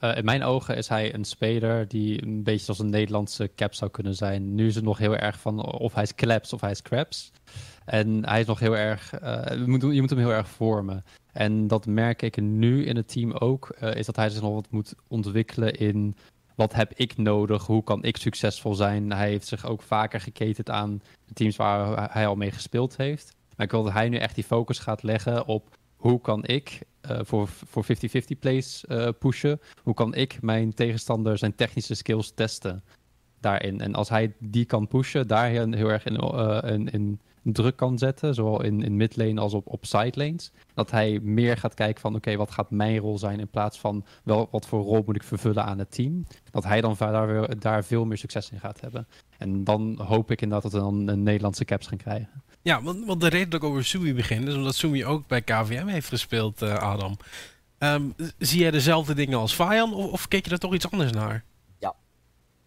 C: Uh, in mijn ogen is hij een speler die een beetje als een Nederlandse cap zou kunnen zijn. Nu is het nog heel erg van of hij is claps of hij is craps. En hij is nog heel erg. Uh, je, moet, je moet hem heel erg vormen. En dat merk ik nu in het team ook. Is dat hij zich nog wat moet ontwikkelen in. Wat heb ik nodig? Hoe kan ik succesvol zijn? Hij heeft zich ook vaker geketend aan teams waar hij al mee gespeeld heeft. Maar ik wil dat hij nu echt die focus gaat leggen op hoe kan ik uh, voor, voor 50-50 plays uh, pushen? Hoe kan ik mijn tegenstander zijn technische skills testen daarin? En als hij die kan pushen, daar heel, heel erg in, uh, in, in, druk kan zetten, zowel in, in midlane als op, op sidelanes, dat hij meer gaat kijken van oké, wat gaat mijn rol zijn in plaats van wel wat voor rol moet ik vervullen aan het team. Dat hij dan daar, daar veel meer succes in gaat hebben. En dan hoop ik inderdaad dat we dan een Nederlandse caps gaan krijgen.
A: Ja, want, want de reden dat ik over Sumi begin is omdat Sumi ook bij KVM heeft gespeeld, uh, Adam. Um, zie jij dezelfde dingen als Fayan of, of keek je daar toch iets anders naar?
D: Ja.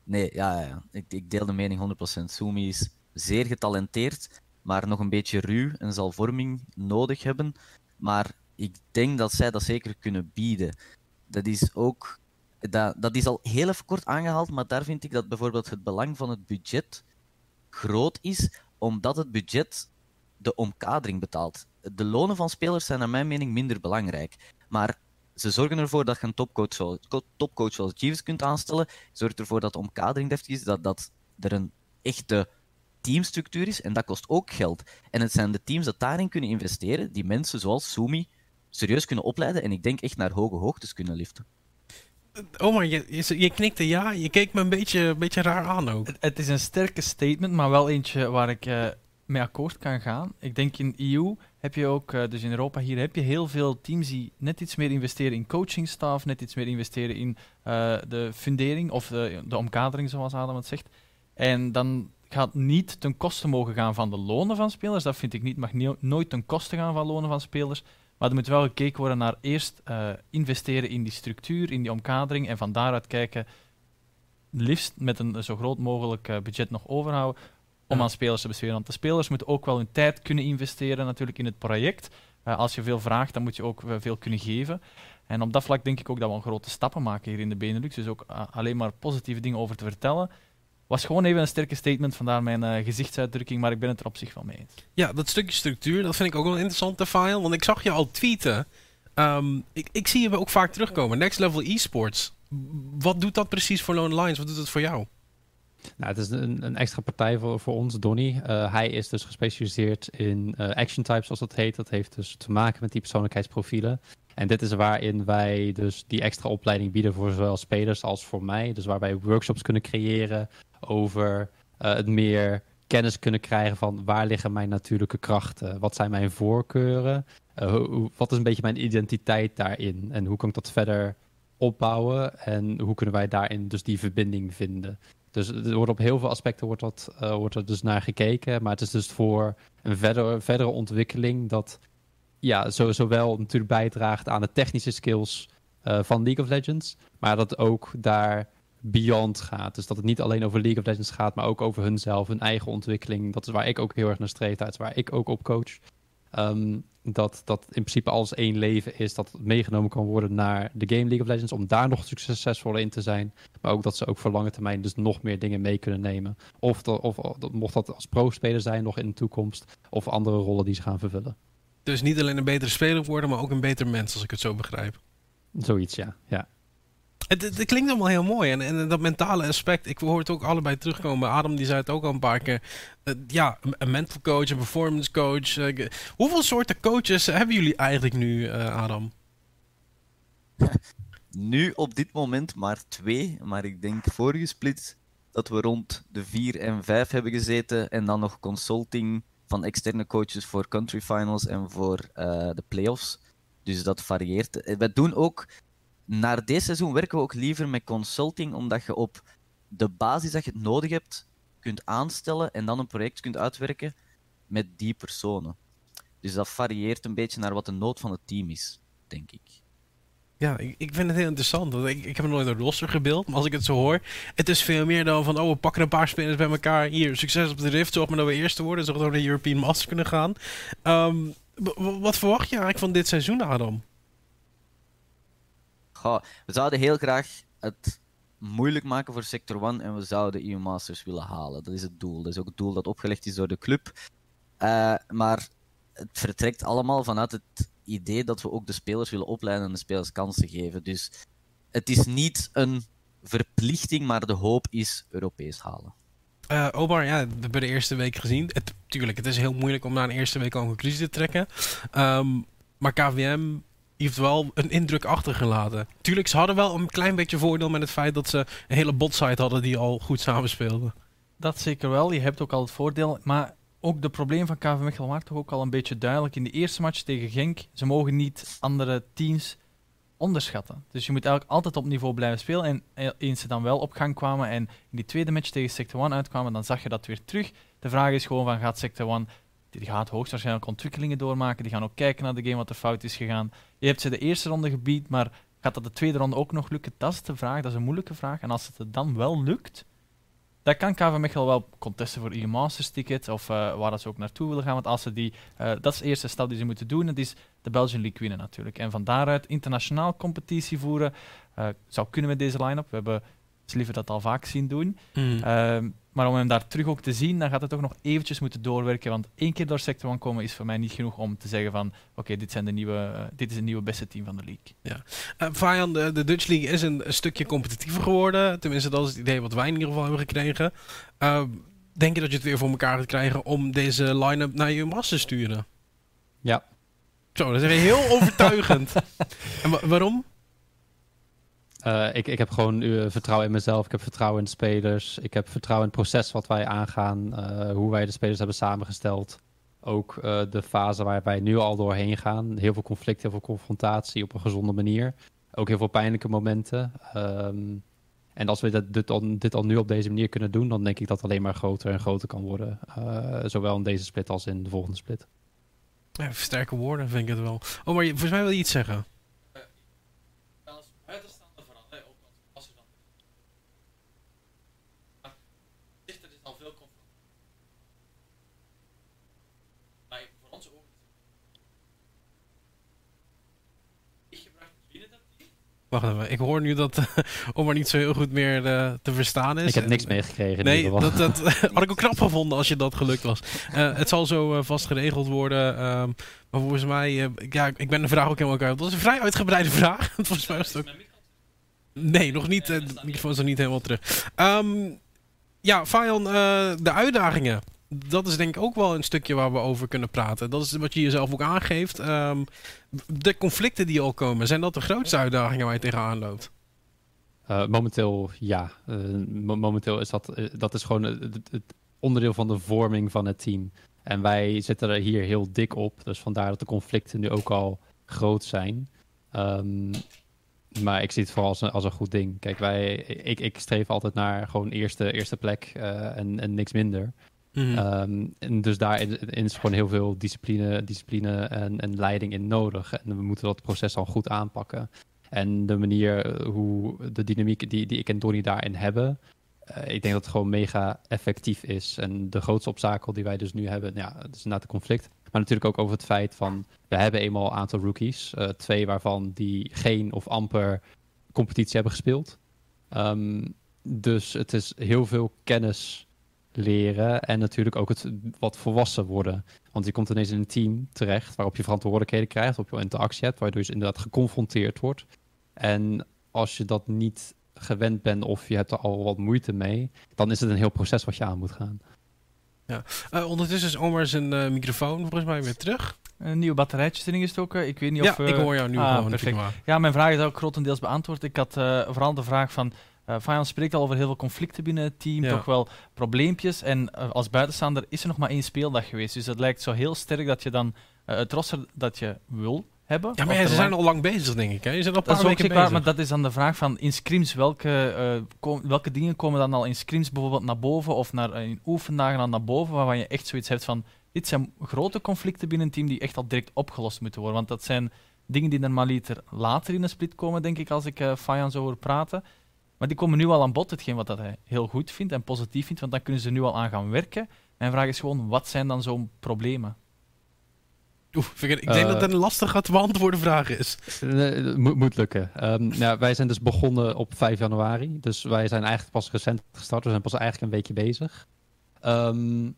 D: Nee, ja, ja, ja. Ik, ik deel de mening 100%. Sumi is zeer getalenteerd, maar nog een beetje ruw en zal vorming nodig hebben. Maar ik denk dat zij dat zeker kunnen bieden. Dat is ook... Dat, dat is al heel even kort aangehaald, maar daar vind ik dat bijvoorbeeld het belang van het budget groot is omdat het budget de omkadering betaalt. De lonen van spelers zijn naar mijn mening minder belangrijk. Maar ze zorgen ervoor dat je een topcoach zoals, topcoach zoals Jeeves kunt aanstellen. Zorgt ervoor dat de omkadering deftig is, dat, dat er een echte teamstructuur is. En dat kost ook geld. En het zijn de teams dat daarin kunnen investeren, die mensen zoals Sumi serieus kunnen opleiden en ik denk echt naar hoge hoogtes kunnen liften.
A: Oh, maar je, je, je knikte ja. Je keek me een beetje, een beetje raar aan ook.
B: Het, is een sterke statement, maar wel eentje waar ik uh, mee akkoord kan gaan. Ik denk in EU heb je ook, uh, dus in Europa hier, heb je heel veel teams die net iets meer investeren in coachingstaf, net iets meer investeren in uh, de fundering of de, de omkadering, zoals Adam het zegt. En dan gaat niet ten koste mogen gaan van de lonen van spelers. Dat vind ik niet. mag nooit ten koste gaan van lonen van spelers. Maar er moet wel gekeken worden naar eerst uh, investeren in die structuur, in die omkadering en van daaruit kijken, liefst met een zo groot mogelijk uh, budget nog overhouden, om aan spelers te besteden. Want de spelers moeten ook wel hun tijd kunnen investeren natuurlijk in het project. Uh, als je veel vraagt, dan moet je ook veel kunnen geven. En op dat vlak denk ik ook dat we een grote stappen maken hier in de Benelux. Dus ook alleen maar positieve dingen over te vertellen was gewoon even een sterke statement, vandaar mijn uh, gezichtsuitdrukking, maar ik ben het er op zich wel mee eens.
A: Ja, dat stukje structuur, dat vind ik ook wel een interessante file, want ik zag je al tweeten. Um, ik, ik zie je ook vaak terugkomen. Next Level Esports. Wat doet dat precies voor Lone Lions? Wat doet het voor jou?
C: Nou, het is een, een extra partij voor, voor ons, Donny. Uh, hij is dus gespecialiseerd in uh, action types, zoals dat heet. Dat heeft dus te maken met die persoonlijkheidsprofielen. En dit is waarin wij dus die extra opleiding bieden voor zowel spelers als voor mij. Dus waar wij workshops kunnen creëren over uh, het meer kennis kunnen krijgen van waar liggen mijn natuurlijke krachten, wat zijn mijn voorkeuren, hoe, wat is een beetje mijn identiteit daarin? En hoe kan ik dat verder opbouwen? En hoe kunnen wij daarin dus die verbinding vinden. Dus er wordt op heel veel aspecten wordt, dat, uh, wordt er dus naar gekeken, maar het is dus voor een verdere, verdere ontwikkeling dat ja, zo, zowel natuurlijk bijdraagt aan de technische skills van League of Legends, maar dat ook daar beyond gaat. Dus dat het niet alleen over League of Legends gaat, maar ook over hunzelf, hun eigen ontwikkeling. Dat is waar ik ook heel erg naar streef, dat is waar ik ook op coach. Um, dat, dat in principe alles één leven is, dat het meegenomen kan worden naar de game League of Legends, om daar nog succesvol in te zijn. Maar ook dat ze ook voor lange termijn dus nog meer dingen mee kunnen nemen. Of, dat, of, of mocht dat als pro-speler zijn nog in de toekomst, of andere rollen die ze gaan vervullen.
A: Dus niet alleen een betere speler worden, maar ook een beter mens, als ik het zo begrijp.
C: Zoiets, ja. ja.
A: Het, klinkt allemaal heel mooi. En, en dat mentale aspect, ik hoor het ook allebei terugkomen. Adam die zei het ook al een paar keer. Uh, ja, een mental coach, een performance coach. Uh, hoeveel soorten coaches hebben jullie eigenlijk nu, uh, Adam? <laughs>
D: nu op dit moment maar twee. Maar ik denk vorige split dat we rond de vier en vijf hebben gezeten. En dan nog consulting van externe coaches voor country finals en voor de playoffs. Dus dat varieert. We doen ook naar dit seizoen werken we ook liever met consulting, omdat je op de basis dat je het nodig hebt, kunt aanstellen en dan een project kunt uitwerken met die personen. Dus dat varieert een beetje naar wat de nood van het team is, denk ik.
A: Ja, ik, vind het heel interessant. Ik, ik heb nooit een roster gebeeld, maar als ik het zo hoor, het is veel meer dan van, oh, we pakken een paar spelers bij elkaar. Hier, succes op de Rift, zorg maar dat we eerste worden, zodat we naar de European Masters kunnen gaan. Um, wat verwacht je eigenlijk van dit seizoen, Adam?
D: We zouden heel graag het moeilijk maken voor Sector 1 en we zouden EU Masters willen halen. Dat is het doel. Dat is ook het doel dat opgelegd is door de club. Uh, maar het vertrekt allemaal vanuit het idee dat we ook de spelers willen opleiden en de spelers kansen geven. Dus het is niet een verplichting, maar de hoop is Europees halen.
A: Uh, Omar, ja, we hebben de eerste week gezien. Het, tuurlijk, het is heel moeilijk om na een eerste week al een conclusie te trekken. Um, maar KVM heeft wel een indruk achtergelaten. Tuurlijk, ze hadden wel een klein beetje voordeel met het feit dat ze een hele botsite hadden die al goed samenspeelden.
B: Dat zeker wel, je hebt ook al het voordeel. Maar ook de probleem van KV Mechelen maakt toch ook al een beetje duidelijk. In de eerste match tegen Genk, ze mogen niet andere teams onderschatten. Dus je moet eigenlijk altijd op niveau blijven spelen. En eh, eens ze dan wel op gang kwamen en in die tweede match tegen Sector 1 uitkwamen, dan zag je dat weer terug. De vraag is gewoon van, gaat Sector 1 die gaat hoogstwaarschijnlijk ontwikkelingen doormaken. Die gaan ook kijken naar de game wat er fout is gegaan. Je hebt ze de eerste ronde gebied, maar gaat dat de tweede ronde ook nog lukken? Dat is de vraag, dat is een moeilijke vraag. En als het dan wel lukt, dan kan KV wel contesten voor e Masters ticket of uh, waar dat ze ook naartoe willen gaan. Want als ze die, uh, dat is de eerste stap die ze moeten doen. Dat is de Belgian League winnen natuurlijk. En van daaruit internationaal competitie voeren uh, zou kunnen met deze line-up. We hebben liever dat al vaak zien doen. Mm. Maar om hem daar terug ook te zien, dan gaat het toch nog eventjes moeten doorwerken. Want één keer door sector 1 komen is voor mij niet genoeg om te zeggen van... Oké, dit dit, uh, dit is een nieuwe beste team van de league.
A: Ja. Uh, Fajan, de, de, Dutch League is een, stukje competitiever geworden. Tenminste, dat is het idee wat wij in ieder geval hebben gekregen. Uh, denk je dat je het weer voor elkaar gaat krijgen om deze line-up naar je massa te sturen?
C: Ja.
A: Zo, dat is heel <laughs> overtuigend. en waarom?
C: Uh, ik, ik heb gewoon uh, vertrouwen in mezelf. Ik heb vertrouwen in de spelers. Ik heb vertrouwen in het proces wat wij aangaan. Uh, hoe wij de spelers hebben samengesteld. Ook de fase waar wij nu al doorheen gaan. Heel veel conflict, heel veel confrontatie op een gezonde manier. Ook heel veel pijnlijke momenten. Um, en als we dit, dit, al, dit, al, nu op deze manier kunnen doen, dan denk ik dat het alleen maar groter en groter kan worden. zowel in deze split als in de volgende split.
A: Ja, sterke woorden vind ik het wel. Oh, maar volgens mij wil je iets zeggen. Wacht even, ik hoor nu dat Omar niet zo heel goed meer uh, te verstaan is.
C: Ik heb niks meegekregen.
A: Nee, dat, dat <laughs> had ik ook knap gevonden als je dat gelukt was. Uh, het zal zo uh, vast geregeld worden. Um, maar volgens mij, ja, ik ben de vraag ook helemaal kwijt. Dat is een vrij uitgebreide vraag. <laughs> volgens mij was het ook... Nee, nog niet. de microfoon is nog niet helemaal terug. Um, ja, Fajan, de uitdagingen dat is denk ik ook wel een stukje waar we over kunnen praten. Dat is wat je jezelf ook aangeeft. Um, de conflicten die al komen, zijn dat de grootste uitdagingen waar je tegenaan loopt?
C: Uh, momenteel ja. Uh, momenteel is dat, uh, dat is gewoon het, onderdeel van de vorming van het team. En wij zitten er hier heel dik op. Dus vandaar dat de conflicten nu ook al groot zijn. Ehm, maar ik zie het vooral als een, goed ding. Kijk, wij, ik, ik streef altijd naar gewoon eerste, eerste plek eh, en, en niks minder.
A: Mhm.
C: Ehm, en dus daarin is gewoon heel veel discipline, discipline en, en leiding in nodig. En we moeten dat proces al goed aanpakken. En de manier eh, hoe de dynamiek die, die ik en Donnie daarin hebben, eh, ik denk dat het gewoon mega effectief is. En de grootste obstakel die wij dus nu hebben, ja, is inderdaad de conflict. Maar natuurlijk ook over het feit van, we hebben eenmaal een aantal rookies. eh, twee waarvan die geen of amper competitie hebben gespeeld. Ehm, dus het is heel veel kennis leren en natuurlijk ook het wat volwassen worden. Want je komt ineens in een team terecht waarop je verantwoordelijkheden krijgt, op je interactie hebt, waardoor je dus inderdaad geconfronteerd wordt. En als je dat niet gewend bent of je hebt er al wat moeite mee, dan is het een heel proces wat je aan moet gaan.
A: Eh, ondertussen is Omar zijn eh, microfoon volgens mij weer terug.
B: Een nieuwe batterijtjes erin gestoken. Ik weet niet
A: Ja,
B: of... eh,
A: ik hoor jou nu
B: ah,
A: gewoon.
B: perfect. Ja, mijn vraag is ook grotendeels beantwoord. Ik had eh, vooral de vraag van... Fajan spreekt al over heel veel conflicten binnen het team,
A: Ja.
B: toch wel probleempjes. En eh, als buitenstaander is er nog maar één speeldag geweest. Dus het lijkt zo heel sterk dat je dan eh, het roster dat je wil hebben...
A: Ja, maar ja, ze zijn al lang bezig, denk ik. Hè? Je zijn al
B: Dat
A: paar
B: is ook
A: weken bezig.
B: maar dat is dan de vraag van in scrims, welke, welke dingen komen dan al in scrims bijvoorbeeld naar boven of naar, in oefendagen dan naar boven, waarvan je echt zoiets hebt van, dit zijn grote conflicten binnen een team die echt al direct opgelost moeten worden. Want dat zijn dingen die normaliter later in een split komen, denk ik, als ik eh Fajan zo hoor praten. Maar die komen nu al aan bod, hetgeen wat dat hij heel goed vindt en positief vindt, want dan kunnen ze nu al aan gaan werken. Mijn vraag is gewoon, wat zijn dan zo'n problemen?
A: Oeh, ik, denk
C: Eh,
A: dat het een lastige te beantwoorden vraag is.
C: Eh, het moet, moet lukken. Ehm, nou, wij zijn dus begonnen op 5 januari. Dus wij zijn eigenlijk pas recent gestart. We zijn pas eigenlijk een weekje bezig. Ehm,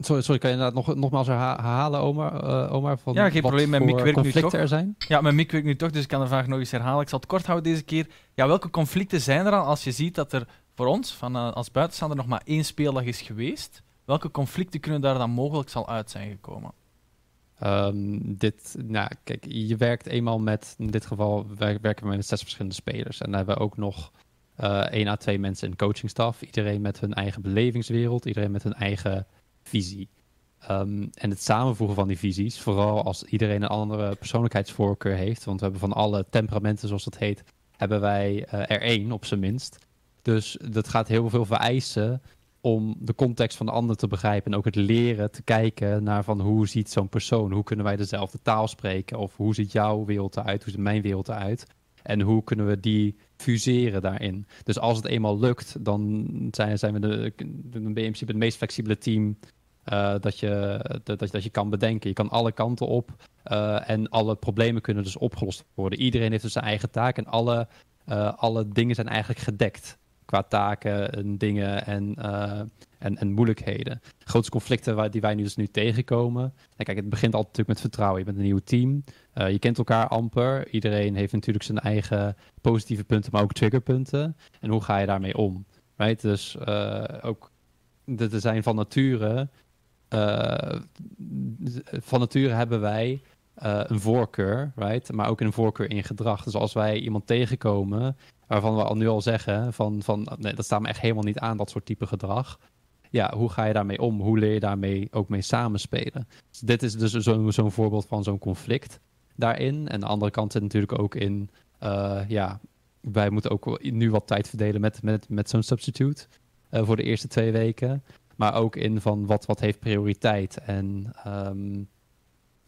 C: sorry, sorry, kan je inderdaad nog, nogmaals herha- herhalen, Omar? eh, Omar van
B: Ja, geen probleem, mijn mic werkt nu toch.
C: er zijn?
B: Ja, mijn mic werkt nu toch, dus ik kan de vraag nog eens herhalen. Ik zal het kort houden deze keer. Ja, welke conflicten zijn er al als je ziet dat er voor ons, van, eh, als buitenstaander, nog maar één speeldag is geweest? Welke conflicten kunnen daar dan mogelijk al uit zijn gekomen?
C: Ehm, dit, nou, kijk, je werkt eenmaal met, in dit geval wer- werken we met zes verschillende spelers. En dan hebben we ook nog eh één à twee mensen in coachingstaf. Iedereen met hun eigen belevingswereld, iedereen met hun eigen visie. Ehm, en het samenvoegen van die visies, vooral als iedereen een andere persoonlijkheidsvoorkeur heeft, want we hebben van alle temperamenten, zoals dat heet, hebben wij eh, er één op zijn minst. Dus dat gaat heel veel vereisen om de context van de ander te begrijpen en ook het leren te kijken naar van hoe ziet zo'n persoon, hoe kunnen wij dezelfde taal spreken of hoe ziet jouw wereld eruit, hoe ziet mijn wereld eruit en hoe kunnen we die fuseren daarin. Dus als het eenmaal lukt, dan zijn, zijn we de, ben je in principe het meest flexibele team eh, dat, je, dat, dat, dat je kan bedenken. Je kan alle kanten op eh, en alle problemen kunnen dus opgelost worden. Iedereen heeft dus zijn eigen taak en alle, eh, alle dingen zijn eigenlijk gedekt qua taken en dingen en, eh, en, en moeilijkheden. De grootste conflicten waar, die wij nu dus nu tegenkomen. En kijk, het begint altijd natuurlijk met vertrouwen. Je bent een nieuw team. Eh, je kent elkaar amper. Iedereen heeft natuurlijk zijn eigen positieve punten, maar ook triggerpunten. En hoe ga je daarmee om? Right? Dus eh, ook de, zijn van nature. eh, van nature hebben wij een voorkeur, right? maar ook een voorkeur in gedrag. Dus als wij iemand tegenkomen waarvan we al nu al zeggen van, van nee, dat staat me echt helemaal niet aan, dat soort type gedrag. Ja, hoe ga je daarmee om? Hoe leer je daarmee ook mee samenspelen? Dus dit is dus zo'n voorbeeld van zo'n conflict daarin. En de andere kant zit natuurlijk ook in, eh, ja, wij moeten ook nu wat tijd verdelen met, met, met zo'n substitute eh, voor de eerste twee weken. Maar ook in van wat, wat heeft prioriteit en, ehm,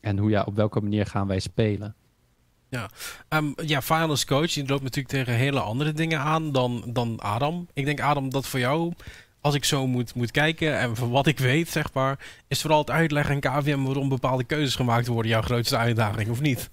C: en hoe ja, op welke manier gaan wij spelen.
A: Ja, Fayal als coach, die loopt natuurlijk tegen hele andere dingen aan dan, dan Adam. Ik denk, Adam, dat voor jou, als ik zo moet, moet kijken en van wat ik weet, zeg maar, is vooral het uitleggen aan KVM waarom bepaalde keuzes gemaakt worden jouw grootste uitdaging, of niet?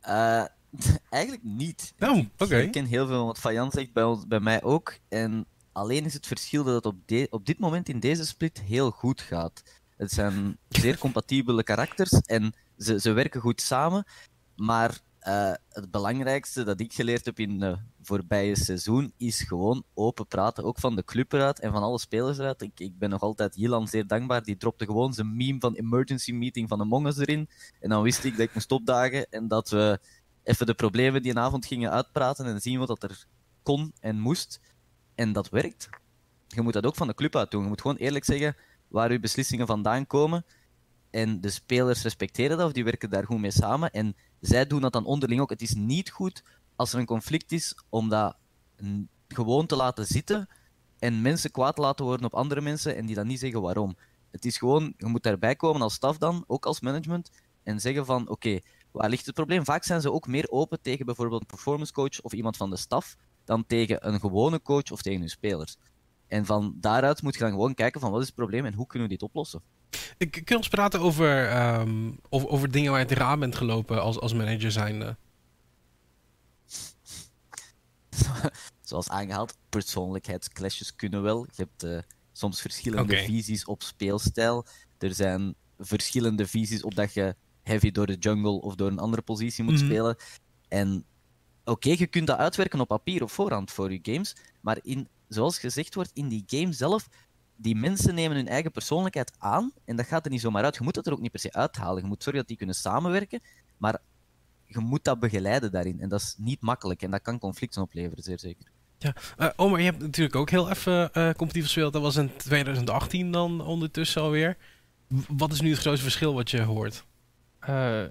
D: Eh, <laughs> eigenlijk niet.
A: Oh, oké.
D: Ik ken heel veel wat Fajan zegt, bij, ons, bij mij ook. En alleen is het verschil dat het op, de- op dit moment in deze split heel goed gaat. Het zijn zeer <laughs> compatibele karakters en ze, ze werken goed samen. Maar eh, het belangrijkste dat ik geleerd heb in het voorbije seizoen is gewoon open praten. Ook van de club eruit en van alle spelers eruit. Ik, ik ben nog altijd Jilan zeer dankbaar. Die dropte gewoon zijn meme van emergency meeting van Among Us erin. En dan wist ik dat ik moest opdagen en dat we even de problemen die een avond gingen uitpraten en zien wat dat er kon en moest. En dat werkt. je moet dat ook van de club uit doen. Je moet gewoon eerlijk zeggen waar je beslissingen vandaan komen. En de spelers respecteren dat, of die werken daar goed mee samen. En zij doen dat dan onderling ook. Het is niet goed als er een conflict is om dat gewoon te laten zitten en mensen kwaad te laten worden op andere mensen en die dan niet zeggen waarom. Het is gewoon, je moet daarbij komen als staf dan, ook als management, en zeggen van, oké, waar ligt het probleem? Vaak zijn ze ook meer open tegen bijvoorbeeld een performance coach of iemand van de staf, dan tegen een gewone coach of tegen hun spelers. En van daaruit moet je dan gewoon kijken van, wat is het probleem en hoe kunnen we dit oplossen?
A: Ik- Kun je ons praten over, ehm, over, over dingen waar je tegenaan bent gelopen als, als manager zijnde? <laughs>
D: Zoals aangehaald, persoonlijkheidsclashes kunnen wel. Je hebt eh, soms verschillende visies op speelstijl. Er zijn verschillende visies op dat je heavy door de jungle of door een andere positie moet
A: Mhm.
D: spelen. En oké, je kunt dat uitwerken op papier op voorhand voor je games. Maar in, zoals gezegd wordt, in die game zelf, die mensen nemen hun eigen persoonlijkheid aan. En dat gaat er niet zomaar uit. Je moet dat er ook niet per se uithalen. Je moet zorgen dat die kunnen samenwerken. Maar je moet dat begeleiden daarin. En dat is niet makkelijk. En dat kan conflicten opleveren, zeer zeker.
A: Eh Omar, je hebt natuurlijk ook heel even eh, competitief gespeeld. Dat was in 2018 dan ondertussen alweer. W- Wat is nu het grootste verschil wat je hoort?
B: Eh,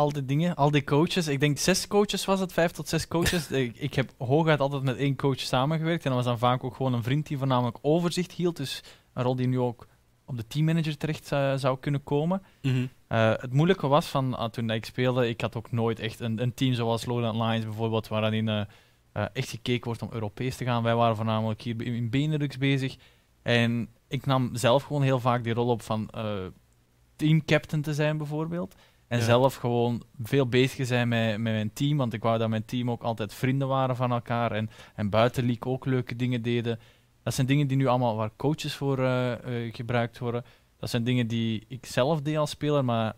B: al die dingen, al die coaches. Ik denk zes coaches was het, vijf tot zes coaches. <laughs> ik, ik heb hooguit altijd met één coach samengewerkt. En dat was dan vaak ook gewoon een vriend die voornamelijk overzicht hield. Dus een rol die nu ook op de teammanager terecht zou kunnen komen. Eh, het moeilijke was van ah, toen ik speelde, ik had ook nooit echt een, een team zoals Lowland Lions bijvoorbeeld, waarin eh, echt gekeken wordt om Europees te gaan. Wij waren voornamelijk hier in Benelux bezig. En ik nam zelf gewoon heel vaak die rol op van eh teamcaptain te zijn bijvoorbeeld. En
A: Ja.
B: zelf gewoon veel bezig zijn met, met mijn team, want ik wou dat mijn team ook altijd vrienden waren van elkaar en, en buiten league ook leuke dingen deden. Dat zijn dingen die nu allemaal waar coaches voor eh, eh, gebruikt worden. Dat zijn dingen die ik zelf deed als speler, maar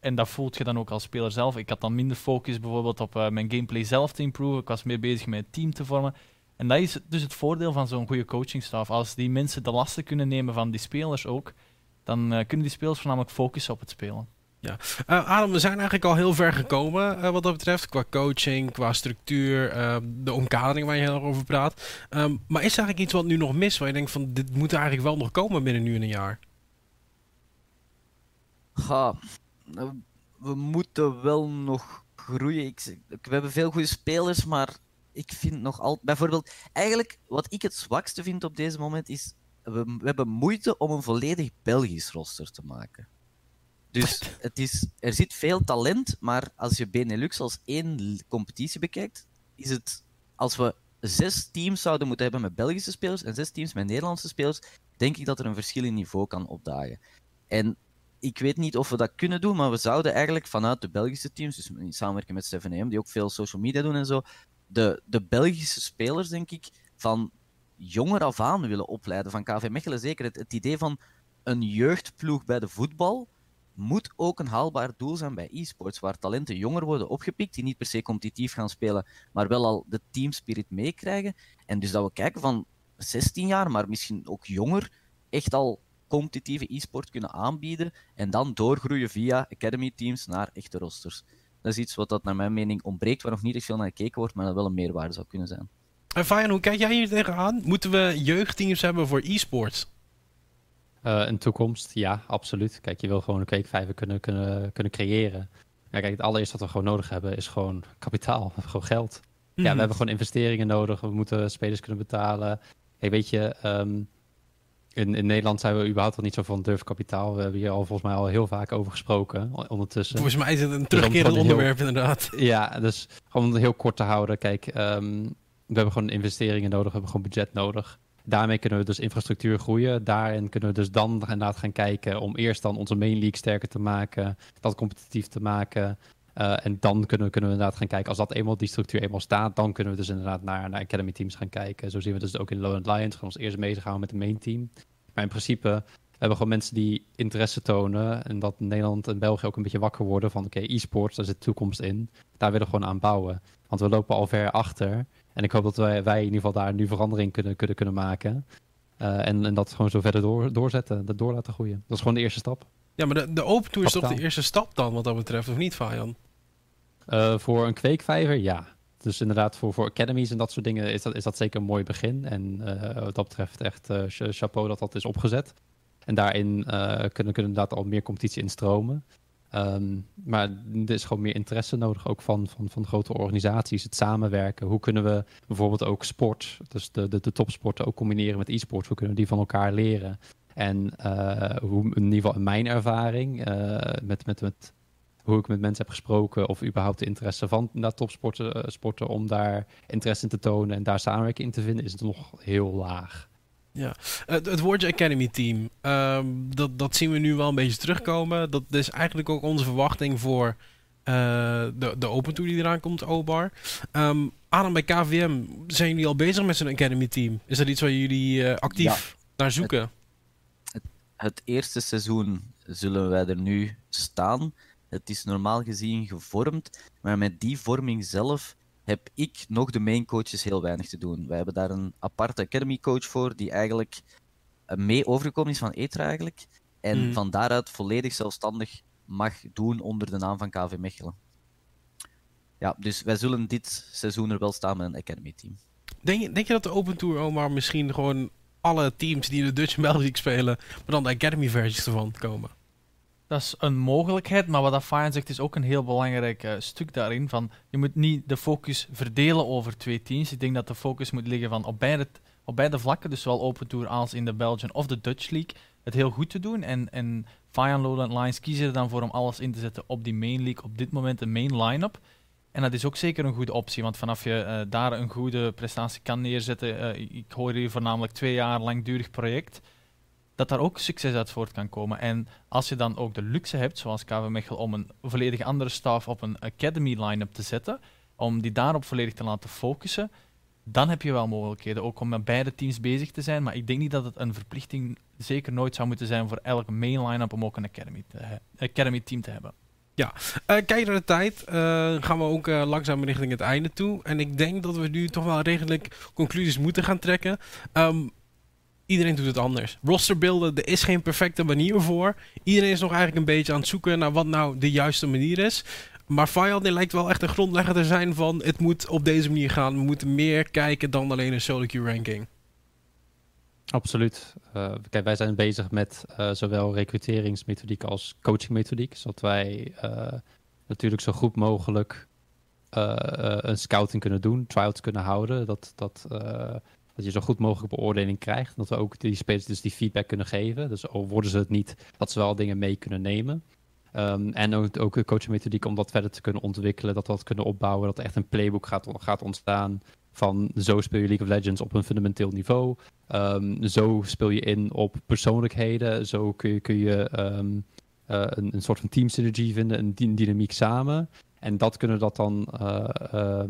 B: en dat voelt je dan ook als speler zelf. Ik had dan minder focus bijvoorbeeld op eh, mijn gameplay zelf te improven. Ik was meer bezig met het team te vormen. En dat is dus het voordeel van zo'n goede coachingstaf. Als die mensen de lasten kunnen nemen van die spelers ook, dan kunnen die spelers voornamelijk focussen op het spelen.
A: Eh, Adam, we zijn eigenlijk al heel ver gekomen eh, wat dat betreft. Qua coaching, qua structuur, eh, de omkadering waar je heel erg over praat. Ehm, maar is er eigenlijk iets wat nu nog mis waar je denkt van dit moet eigenlijk wel nog komen binnen nu en een jaar?
D: Ga, nou, we moeten wel nog groeien. Ik, we hebben veel goede spelers, maar ik vind nog altijd. Bijvoorbeeld, eigenlijk wat ik het zwakste vind op deze moment is. We, we hebben moeite om een volledig Belgisch roster te maken. Dus <laughs> het is, er zit veel talent, maar als je Benelux als één competitie bekijkt, is het. Als we zes teams zouden moeten hebben met Belgische spelers en zes teams met Nederlandse spelers, denk ik dat er een verschil in niveau kan opdagen. En ik weet niet of we dat kunnen doen, maar we zouden eigenlijk vanuit de Belgische teams, dus in samenwerking met 7AM, die ook veel social media doen en zo, de, de Belgische spelers, denk ik, van jonger af aan willen opleiden. Van KV Mechelen zeker. Het, het idee van een jeugdploeg bij de voetbal moet ook een haalbaar doel zijn bij e-sports, waar talenten jonger worden opgepikt, die niet per se competitief gaan spelen, maar wel al de teamspirit meekrijgen. En dus dat we kijken van 16 jaar, maar misschien ook jonger, echt al competitieve e-sport kunnen aanbieden en dan doorgroeien via academy teams naar echte rosters. Dat is iets wat dat naar mijn mening ontbreekt, waar nog niet echt veel naar gekeken wordt, maar dat wel een meerwaarde zou kunnen zijn.
A: En Fajan, hoe kijk jij hier tegenaan? Moeten we jeugdteams hebben voor e-sports?
C: Eh, een toekomst, ja, absoluut. Kijk, je wil gewoon een kweekvijver kunnen, kunnen, kunnen creëren. Ja, kijk, het allereerste wat we gewoon nodig hebben is gewoon kapitaal, <laughs> gewoon geld. Ja,
A: Mhm.
C: we hebben gewoon investeringen nodig. We moeten spelers kunnen betalen. Hey, weet je, ehm, in, in Nederland zijn we überhaupt al niet zo van durfkapitaal. We hebben hier al volgens mij al heel vaak over gesproken ondertussen.
A: Volgens mij is het een terugkerend
C: heel-
A: onderwerp inderdaad. <laughs>
C: Ja, dus om het heel kort te houden. Kijk, ehm, we hebben gewoon investeringen nodig, we hebben gewoon budget nodig. Daarmee kunnen we dus infrastructuur groeien. Daarin kunnen we dus dan inderdaad gaan kijken om eerst dan onze main league sterker te maken, dat competitief te maken. Eh, en dan kunnen we, kunnen we inderdaad gaan kijken, als dat eenmaal die structuur eenmaal staat, dan kunnen we dus inderdaad naar, naar academy teams gaan kijken. Zo zien we dus ook in Lowland Lions, gaan we ons eerst bezighouden met de main team. Maar in principe we hebben gewoon mensen die interesse tonen en dat Nederland en België ook een beetje wakker worden van oké, e-sports, daar zit toekomst in. Daar willen we gewoon aan bouwen. Want we lopen al ver achter. En ik hoop dat wij, wij in ieder geval daar nu verandering kunnen, kunnen, kunnen maken. Eh, en, en dat gewoon zo verder door, doorzetten, dat door laten groeien. Dat is gewoon de eerste stap.
A: Ja, maar de, de Open Tour is toch de eerste stap dan, wat dat betreft, of niet, Fajan?
C: Eh, voor een kweekvijver, ja. dus inderdaad, voor, voor academies en dat soort dingen is dat, is dat zeker een mooi begin. En uh, wat dat betreft echt chapeau dat dat is opgezet. En daarin kunnen, kunnen inderdaad al meer competitie instromen. Um, maar er is gewoon meer interesse nodig, ook van, van, van grote organisaties, het samenwerken. Hoe kunnen we bijvoorbeeld ook sport, dus de, de, de topsporten, ook combineren met e-sport? Hoe kunnen we die van elkaar leren? En hoe, in ieder geval in mijn ervaring, met, met, met hoe ik met mensen heb gesproken of überhaupt de interesse van naar topsporten uh, sporten, om daar interesse in te tonen en daar samenwerking in te vinden, is het nog heel laag.
A: Ja, het, het woordje Academy Team, um, dat, dat zien we nu wel een beetje terugkomen. Dat is eigenlijk ook onze verwachting voor uh, de, de Open Tour die eraan komt, OBAR. Um, Adam, bij KVM, zijn jullie al bezig met zo'n Academy Team? Is dat iets waar jullie uh, actief ja. naar zoeken?
D: Het, het, het eerste seizoen zullen wij er nu staan. Het is normaal gezien gevormd, maar met die vorming zelf heb ik nog de main coaches heel weinig te doen. Wij hebben daar een aparte academy coach voor, die eigenlijk mee overgekomen is van ETRA eigenlijk. En mm. van daaruit volledig zelfstandig mag doen onder de naam van KV Mechelen. Ja, dus wij zullen dit seizoen er wel staan met een academy team.
A: Denk je, denk je dat de Open Tour Omar misschien gewoon alle teams die in de Dutch België spelen, maar dan de academy versies ervan komen?
B: Dat is een mogelijkheid, maar wat Fine zegt is ook een heel belangrijk uh, stuk daarin. Van, je moet niet de focus verdelen over twee teams. Ik denk dat de focus moet liggen van op beide, op beide vlakken, dus zowel Open Tour als in de Belgian of de Dutch League, het heel goed te doen. En, en Lowland Lines kiezen er dan voor om alles in te zetten op die main league, op dit moment een main line-up. En dat is ook zeker een goede optie, want vanaf je uh, daar een goede prestatie kan neerzetten, uh, ik hoor hier voornamelijk twee jaar langdurig project, dat daar ook succes uit voort kan komen. En als je dan ook de luxe hebt, zoals KV Mechel, om een volledig andere staf op een academy line-up te zetten, om die daarop volledig te laten focussen, dan heb je wel mogelijkheden ook om met beide teams bezig te zijn. Maar ik denk niet dat het een verplichting zeker nooit zou moeten zijn voor elke main line-up om ook een academy, academy team te hebben.
A: Ja, uh, kijk naar de tijd. Uh, gaan we ook uh, langzaam richting het einde toe. En ik denk dat we nu toch wel redelijk conclusies moeten gaan trekken. Um, iedereen doet het anders. Rosterbeelden, er is geen perfecte manier voor. Iedereen is nog eigenlijk een beetje aan het zoeken naar wat nou de juiste manier is. Maar Fayal lijkt wel echt een grondlegger te zijn van het moet op deze manier gaan. We moeten meer kijken dan alleen een solo queue ranking.
C: Absoluut. Uh, kijk, wij zijn bezig met uh, zowel recruteringsmethodiek als coachingmethodiek. Zodat wij uh, natuurlijk zo goed mogelijk een scouting kunnen doen, trials kunnen houden. Dat, dat dat je zo goed mogelijk beoordeling krijgt. Dat we ook die spelers dus die feedback kunnen geven. Dus worden ze het niet, dat ze wel dingen mee kunnen nemen. Um, en ook, ook een coachmethodiek om dat verder te kunnen ontwikkelen. Dat we dat kunnen opbouwen. Dat er echt een playbook gaat, gaat ontstaan. Van zo speel je League of Legends op een fundamenteel niveau. Um, zo speel je in op persoonlijkheden. Zo kun je, kun je um, uh, een, soort van team synergy vinden. Een dynamiek samen. En dat kunnen we dat dan uh,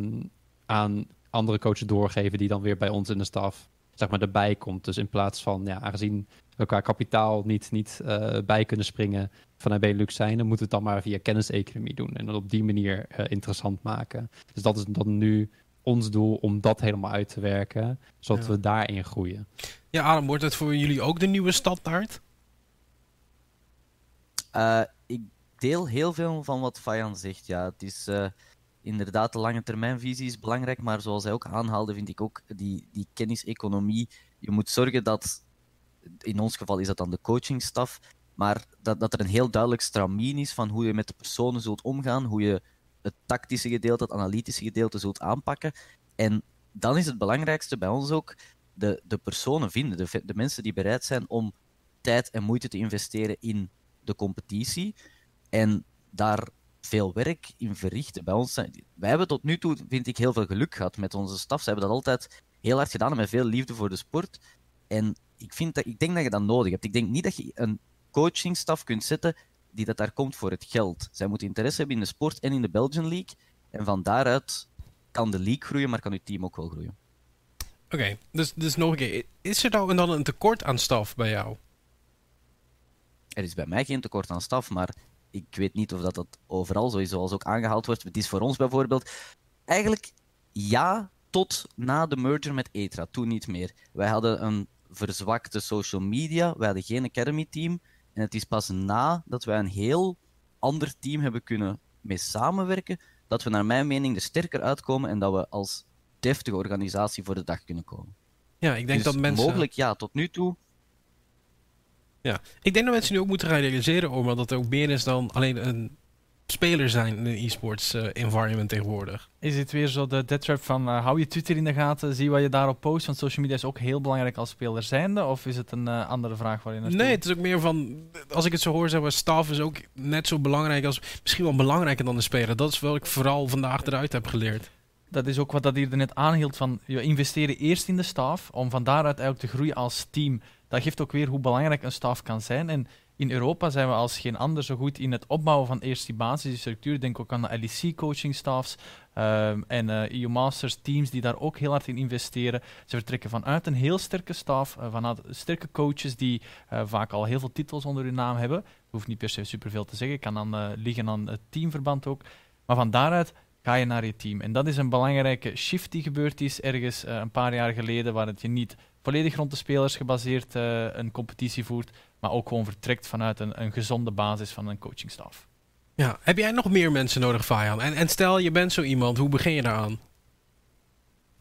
C: aan andere coaches doorgeven die dan weer bij ons in de staf zeg maar, erbij komt. Dus in plaats van, ja, aangezien we qua kapitaal niet, niet uh, bij kunnen springen vanuit Benelux zijn, dan moeten we het dan maar via kenniseconomie doen en dan op die manier uh, interessant maken. Dus dat is dan nu ons doel om dat helemaal uit te werken, zodat ja. we daarin groeien.
A: Ja, Adam, wordt het voor jullie ook de nieuwe standaard?
D: Uh, ik deel heel veel van wat Fayan zegt. Ja, het is inderdaad, de lange termijnvisie is belangrijk, maar zoals hij ook aanhaalde, vind ik ook die, die kenniseconomie. Je moet zorgen dat, in ons geval is dat dan de coachingstaf, maar dat, dat er een heel duidelijk stramien is van hoe je met de personen zult omgaan, hoe je het tactische gedeelte, het analytische gedeelte zult aanpakken. En dan is het belangrijkste bij ons ook de, de personen vinden, de, de mensen die bereid zijn om tijd en moeite te investeren in de competitie. En daar veel werk in verrichten. Bij ons, wij hebben tot nu toe, vind ik, heel veel geluk gehad met onze staf. Ze hebben dat altijd heel hard gedaan en met veel liefde voor de sport. En ik, vind dat, ik denk dat je dat nodig hebt. Ik denk niet dat je een coachingstaf kunt zetten die dat daar komt voor het geld. Zij moeten interesse hebben in de sport en in de Belgian League. En van daaruit kan de league groeien, maar kan uw team ook wel groeien.
A: Oké, okay, dus, dus nog een keer. Is er nou dan een tekort aan staf bij jou?
D: Er is bij mij geen tekort aan staf, maar ik weet niet of dat, dat overal zo is, zoals ook aangehaald wordt. Het is voor ons bijvoorbeeld eigenlijk ja, tot na de merger met Etra. Toen niet meer. Wij hadden een verzwakte social media, wij hadden geen academy team. En het is pas na dat wij een heel ander team hebben kunnen mee samenwerken, dat we naar mijn mening er sterker uitkomen en dat we als deftige organisatie voor de dag kunnen komen.
A: Ja, ik denk
D: Dus
A: dat mensen.
D: mogelijk, ja, tot nu toe.
A: Ja, ik denk dat mensen nu ook moeten gaan realiseren, Omar, dat er ook meer is dan alleen een speler zijn in een e-sports eh, environment tegenwoordig.
B: Is het weer zo de death trap van eh, hou je Twitter in de gaten, zie wat je daarop post, want social media is ook heel belangrijk als speler zijnde, of is het een eh, andere vraag waar je naartoe
A: Nee, het is ook meer van, als ik het zo hoor, zeg maar, staf is ook net zo belangrijk als, misschien wel belangrijker dan de speler. Dat is wat ik vooral vandaag eruit heb geleerd.
B: Dat is ook wat dat hier net aanhield van, je investeren eerst in de staf, om van daaruit eigenlijk te groeien als team. Dat geeft ook weer hoe belangrijk een staf kan zijn. En in Europa zijn we als geen ander zo goed in het opbouwen van eerst die basis, die structuur. Denk ook aan de LEC coaching staffs ehm, en eh EU Masters teams die daar ook heel hard in investeren. Ze vertrekken vanuit een heel sterke staf, eh, vanuit sterke coaches die eh, vaak al heel veel titels onder hun naam hebben. Hoeft niet per se superveel te zeggen, kan dan liggen aan het teamverband ook. Maar van daaruit ga je naar je team. En dat is een belangrijke shift die gebeurd is ergens een paar jaar geleden, waar het je niet volledig rond de spelers gebaseerd eh, een competitie voert, maar ook gewoon vertrekt vanuit een, een gezonde basis van een coachingstaf.
A: Ja, heb jij nog meer mensen nodig, Fajan? En, en stel, je bent zo iemand, hoe begin je daaraan?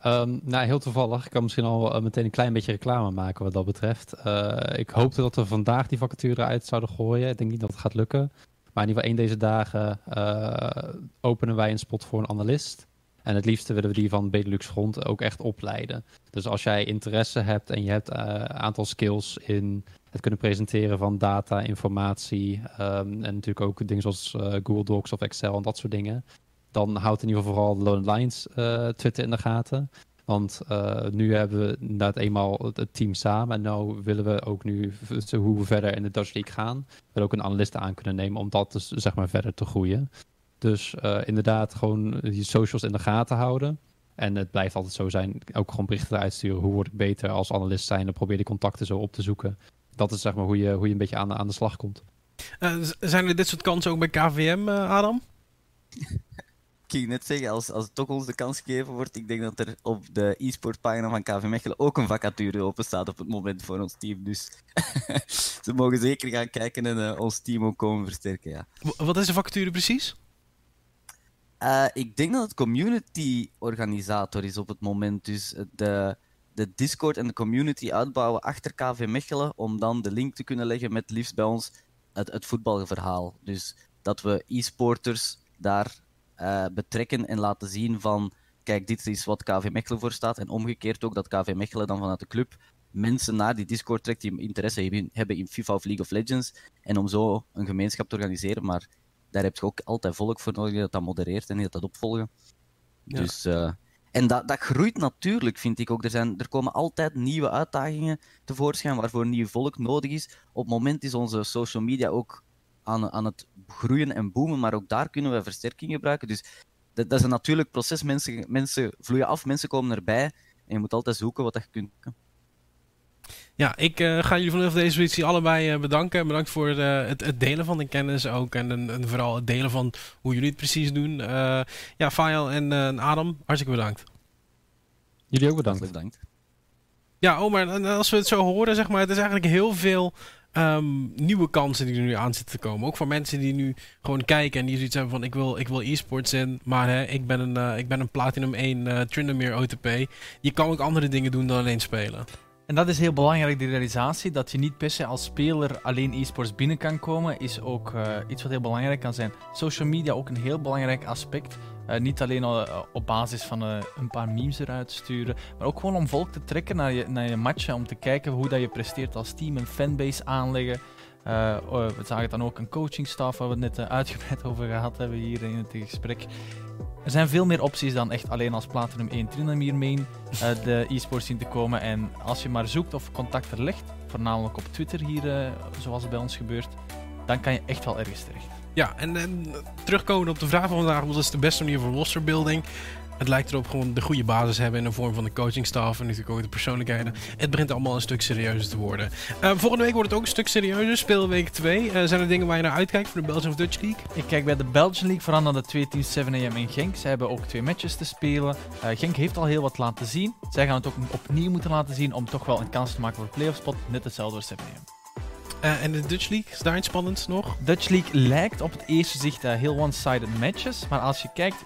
C: Ehm, nou, heel toevallig. Ik kan misschien al eh, meteen een klein beetje reclame maken wat dat betreft. Eh, ik hoopte dat we vandaag die vacature uit zouden gooien. Ik denk niet dat het gaat lukken. Maar in ieder geval één deze dagen eh, openen wij een spot voor een analist. En het liefste willen we die van Benelux grond ook echt opleiden. Dus als jij interesse hebt en je hebt een aantal skills in het kunnen presenteren van data, informatie ehm, en natuurlijk ook dingen zoals eh, Google Docs of Excel en dat soort dingen. Dan houdt in ieder geval vooral de Lone Lions eh, Twitter in de gaten. Want eh, nu hebben we inderdaad eenmaal het, team samen. En nu willen we ook nu, hoe we verder in de Dutch League gaan, willen ook een analist aan kunnen nemen om dat dus zeg maar verder te groeien. Dus eh, inderdaad gewoon die socials in de gaten houden. En het blijft altijd zo zijn, ook gewoon berichten eruit sturen. Hoe word ik beter als analist zijn? Dan probeer die contacten zo op te zoeken. Dat is zeg maar hoe je, hoe je een beetje aan, aan de slag komt.
A: Eh, zijn er dit soort kansen ook bij KVM, eh, Adam? <laughs>
D: Ik ging net zeggen, als, als het toch ons de kans gegeven wordt, ik denk dat er op de e-sport pagina van KV Mechelen ook een vacature open staat op het moment voor ons team. Dus <laughs> ze mogen zeker gaan kijken en ons team ook komen versterken, ja.
A: Wat is de vacature precies?
D: Eh, ik denk dat het community-organisator is op het moment. Dus de, de Discord en de community uitbouwen achter KV Mechelen. Om dan de link te kunnen leggen met liefst bij ons het, het voetbalverhaal. Dus dat we e-sporters daar eh, betrekken en laten zien van. Kijk, dit is wat KV Mechelen voor staat. En omgekeerd ook dat KV Mechelen dan vanuit de club mensen naar die Discord trekt die interesse hebben- hebben in FIFA of League of Legends. En om zo een gemeenschap te organiseren. Maar daar heb je ook altijd volk voor nodig dat, dat modereert en die dat, dat opvolgen.
A: Ja.
D: Dus, eh, en dat, dat groeit natuurlijk, vind ik ook. Er, zijn, er komen altijd nieuwe uitdagingen tevoorschijn waarvoor nieuw volk nodig is. Op het moment is onze social media ook aan, aan het groeien en boomen, maar ook daar kunnen we versterking gebruiken. Dus dat, dat is een natuurlijk proces. Mensen, mensen vloeien af, mensen komen erbij. En je moet altijd zoeken wat je kunt.
A: Ja, ik eh, ga jullie vanaf deze positie allebei eh, bedanken. Bedankt voor eh, het, het delen van de kennis ook. En, en, en vooral het delen van hoe jullie het precies doen. Eh, ja, Fajan en eh, Adam, hartstikke bedankt.
C: Jullie ook bedankt.
D: Bedankt.
A: Ja, Omar, en als we het zo horen, zeg maar, het is eigenlijk heel veel ehm, nieuwe kansen die er nu aan zitten te komen. Ook voor mensen die nu gewoon kijken en die zoiets hebben van ik wil, ik wil e-sports in, maar hè, ik, ben een, ik ben een Platinum 1 eh Tryndamere OTP. Je kan ook andere dingen doen dan alleen spelen.
B: En dat is heel belangrijk, die realisatie, dat je niet per se als speler alleen e-sports binnen kan komen, is ook eh, iets wat heel belangrijk kan zijn. Social media ook een heel belangrijk aspect. Eh, niet alleen al, eh, op basis van een paar memes eruit sturen, maar ook gewoon om volk te trekken naar je, naar je matchen, om te kijken hoe dat je presteert als team, een fanbase aanleggen. Eh, oh, we zagen dan ook een coachingstaf waar we het net eh, uitgebreid <laughs> over gehad hebben hier in het gesprek. Er zijn veel meer opties dan echt alleen als Platinum 1 Trinamier main eh, <laughs> de e-sports zien te komen. En als je maar zoekt of contacten legt, voornamelijk op Twitter hier, eh, zoals het bij ons gebeurt, dan kan je echt wel ergens terecht.
A: Ja, en, en terugkomen op de vraag van vandaag, wat is de beste manier voor rosterbuilding? Het lijkt erop gewoon de goede basis hebben in de vorm van de coachingstaf en natuurlijk ook de persoonlijkheden. Het begint allemaal een stuk serieuzer te worden. Eh, volgende week wordt het ook een stuk serieuzer, speelweek 2. Eh, zijn er dingen waar je naar uitkijkt voor de Belgian of Dutch League?
B: Ik kijk bij de Belgian League vooral naar de twee teams 7am in Genk. Zij hebben ook twee matches te spelen. Eh, Genk heeft al heel wat laten zien. Zij gaan het ook opnieuw moeten laten zien om toch wel een kans te maken voor de playoff spot. Net hetzelfde als 7am.
A: Eh, en de Dutch League, is daar iets spannends nog?
B: Dutch League lijkt op het eerste zicht heel one-sided matches. Maar als je kijkt,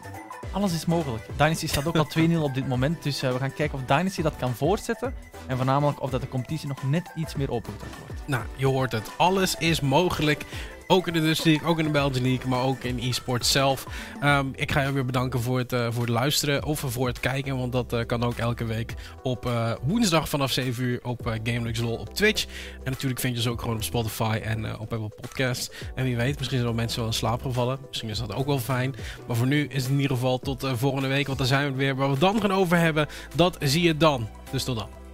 B: alles is mogelijk. Dynasty staat ook al <laughs> 2-0 op dit moment. Dus eh, we gaan kijken of Dynasty dat kan voortzetten. En voornamelijk of dat de competitie nog net iets meer opengetrokken wordt.
A: Nou, je hoort het. Alles is mogelijk. Ook in de Dutch League, ook in de Belgian League, maar ook in e-sport zelf. Um, ik ga je weer bedanken voor het, uh, voor het luisteren of voor het kijken, want dat uh, kan ook elke week op uh, woensdag vanaf 7 uur op uh, GameLux LOL op Twitch. En natuurlijk vind je ze ook gewoon op Spotify en op Apple Podcasts. En wie weet, misschien zijn er mensen wel in slaap gevallen. Misschien is dat ook wel fijn. Maar voor nu is het in ieder geval tot volgende week, want dan zijn we weer. Waar we dan gaan over hebben, dat zie je dan. Dus tot dan.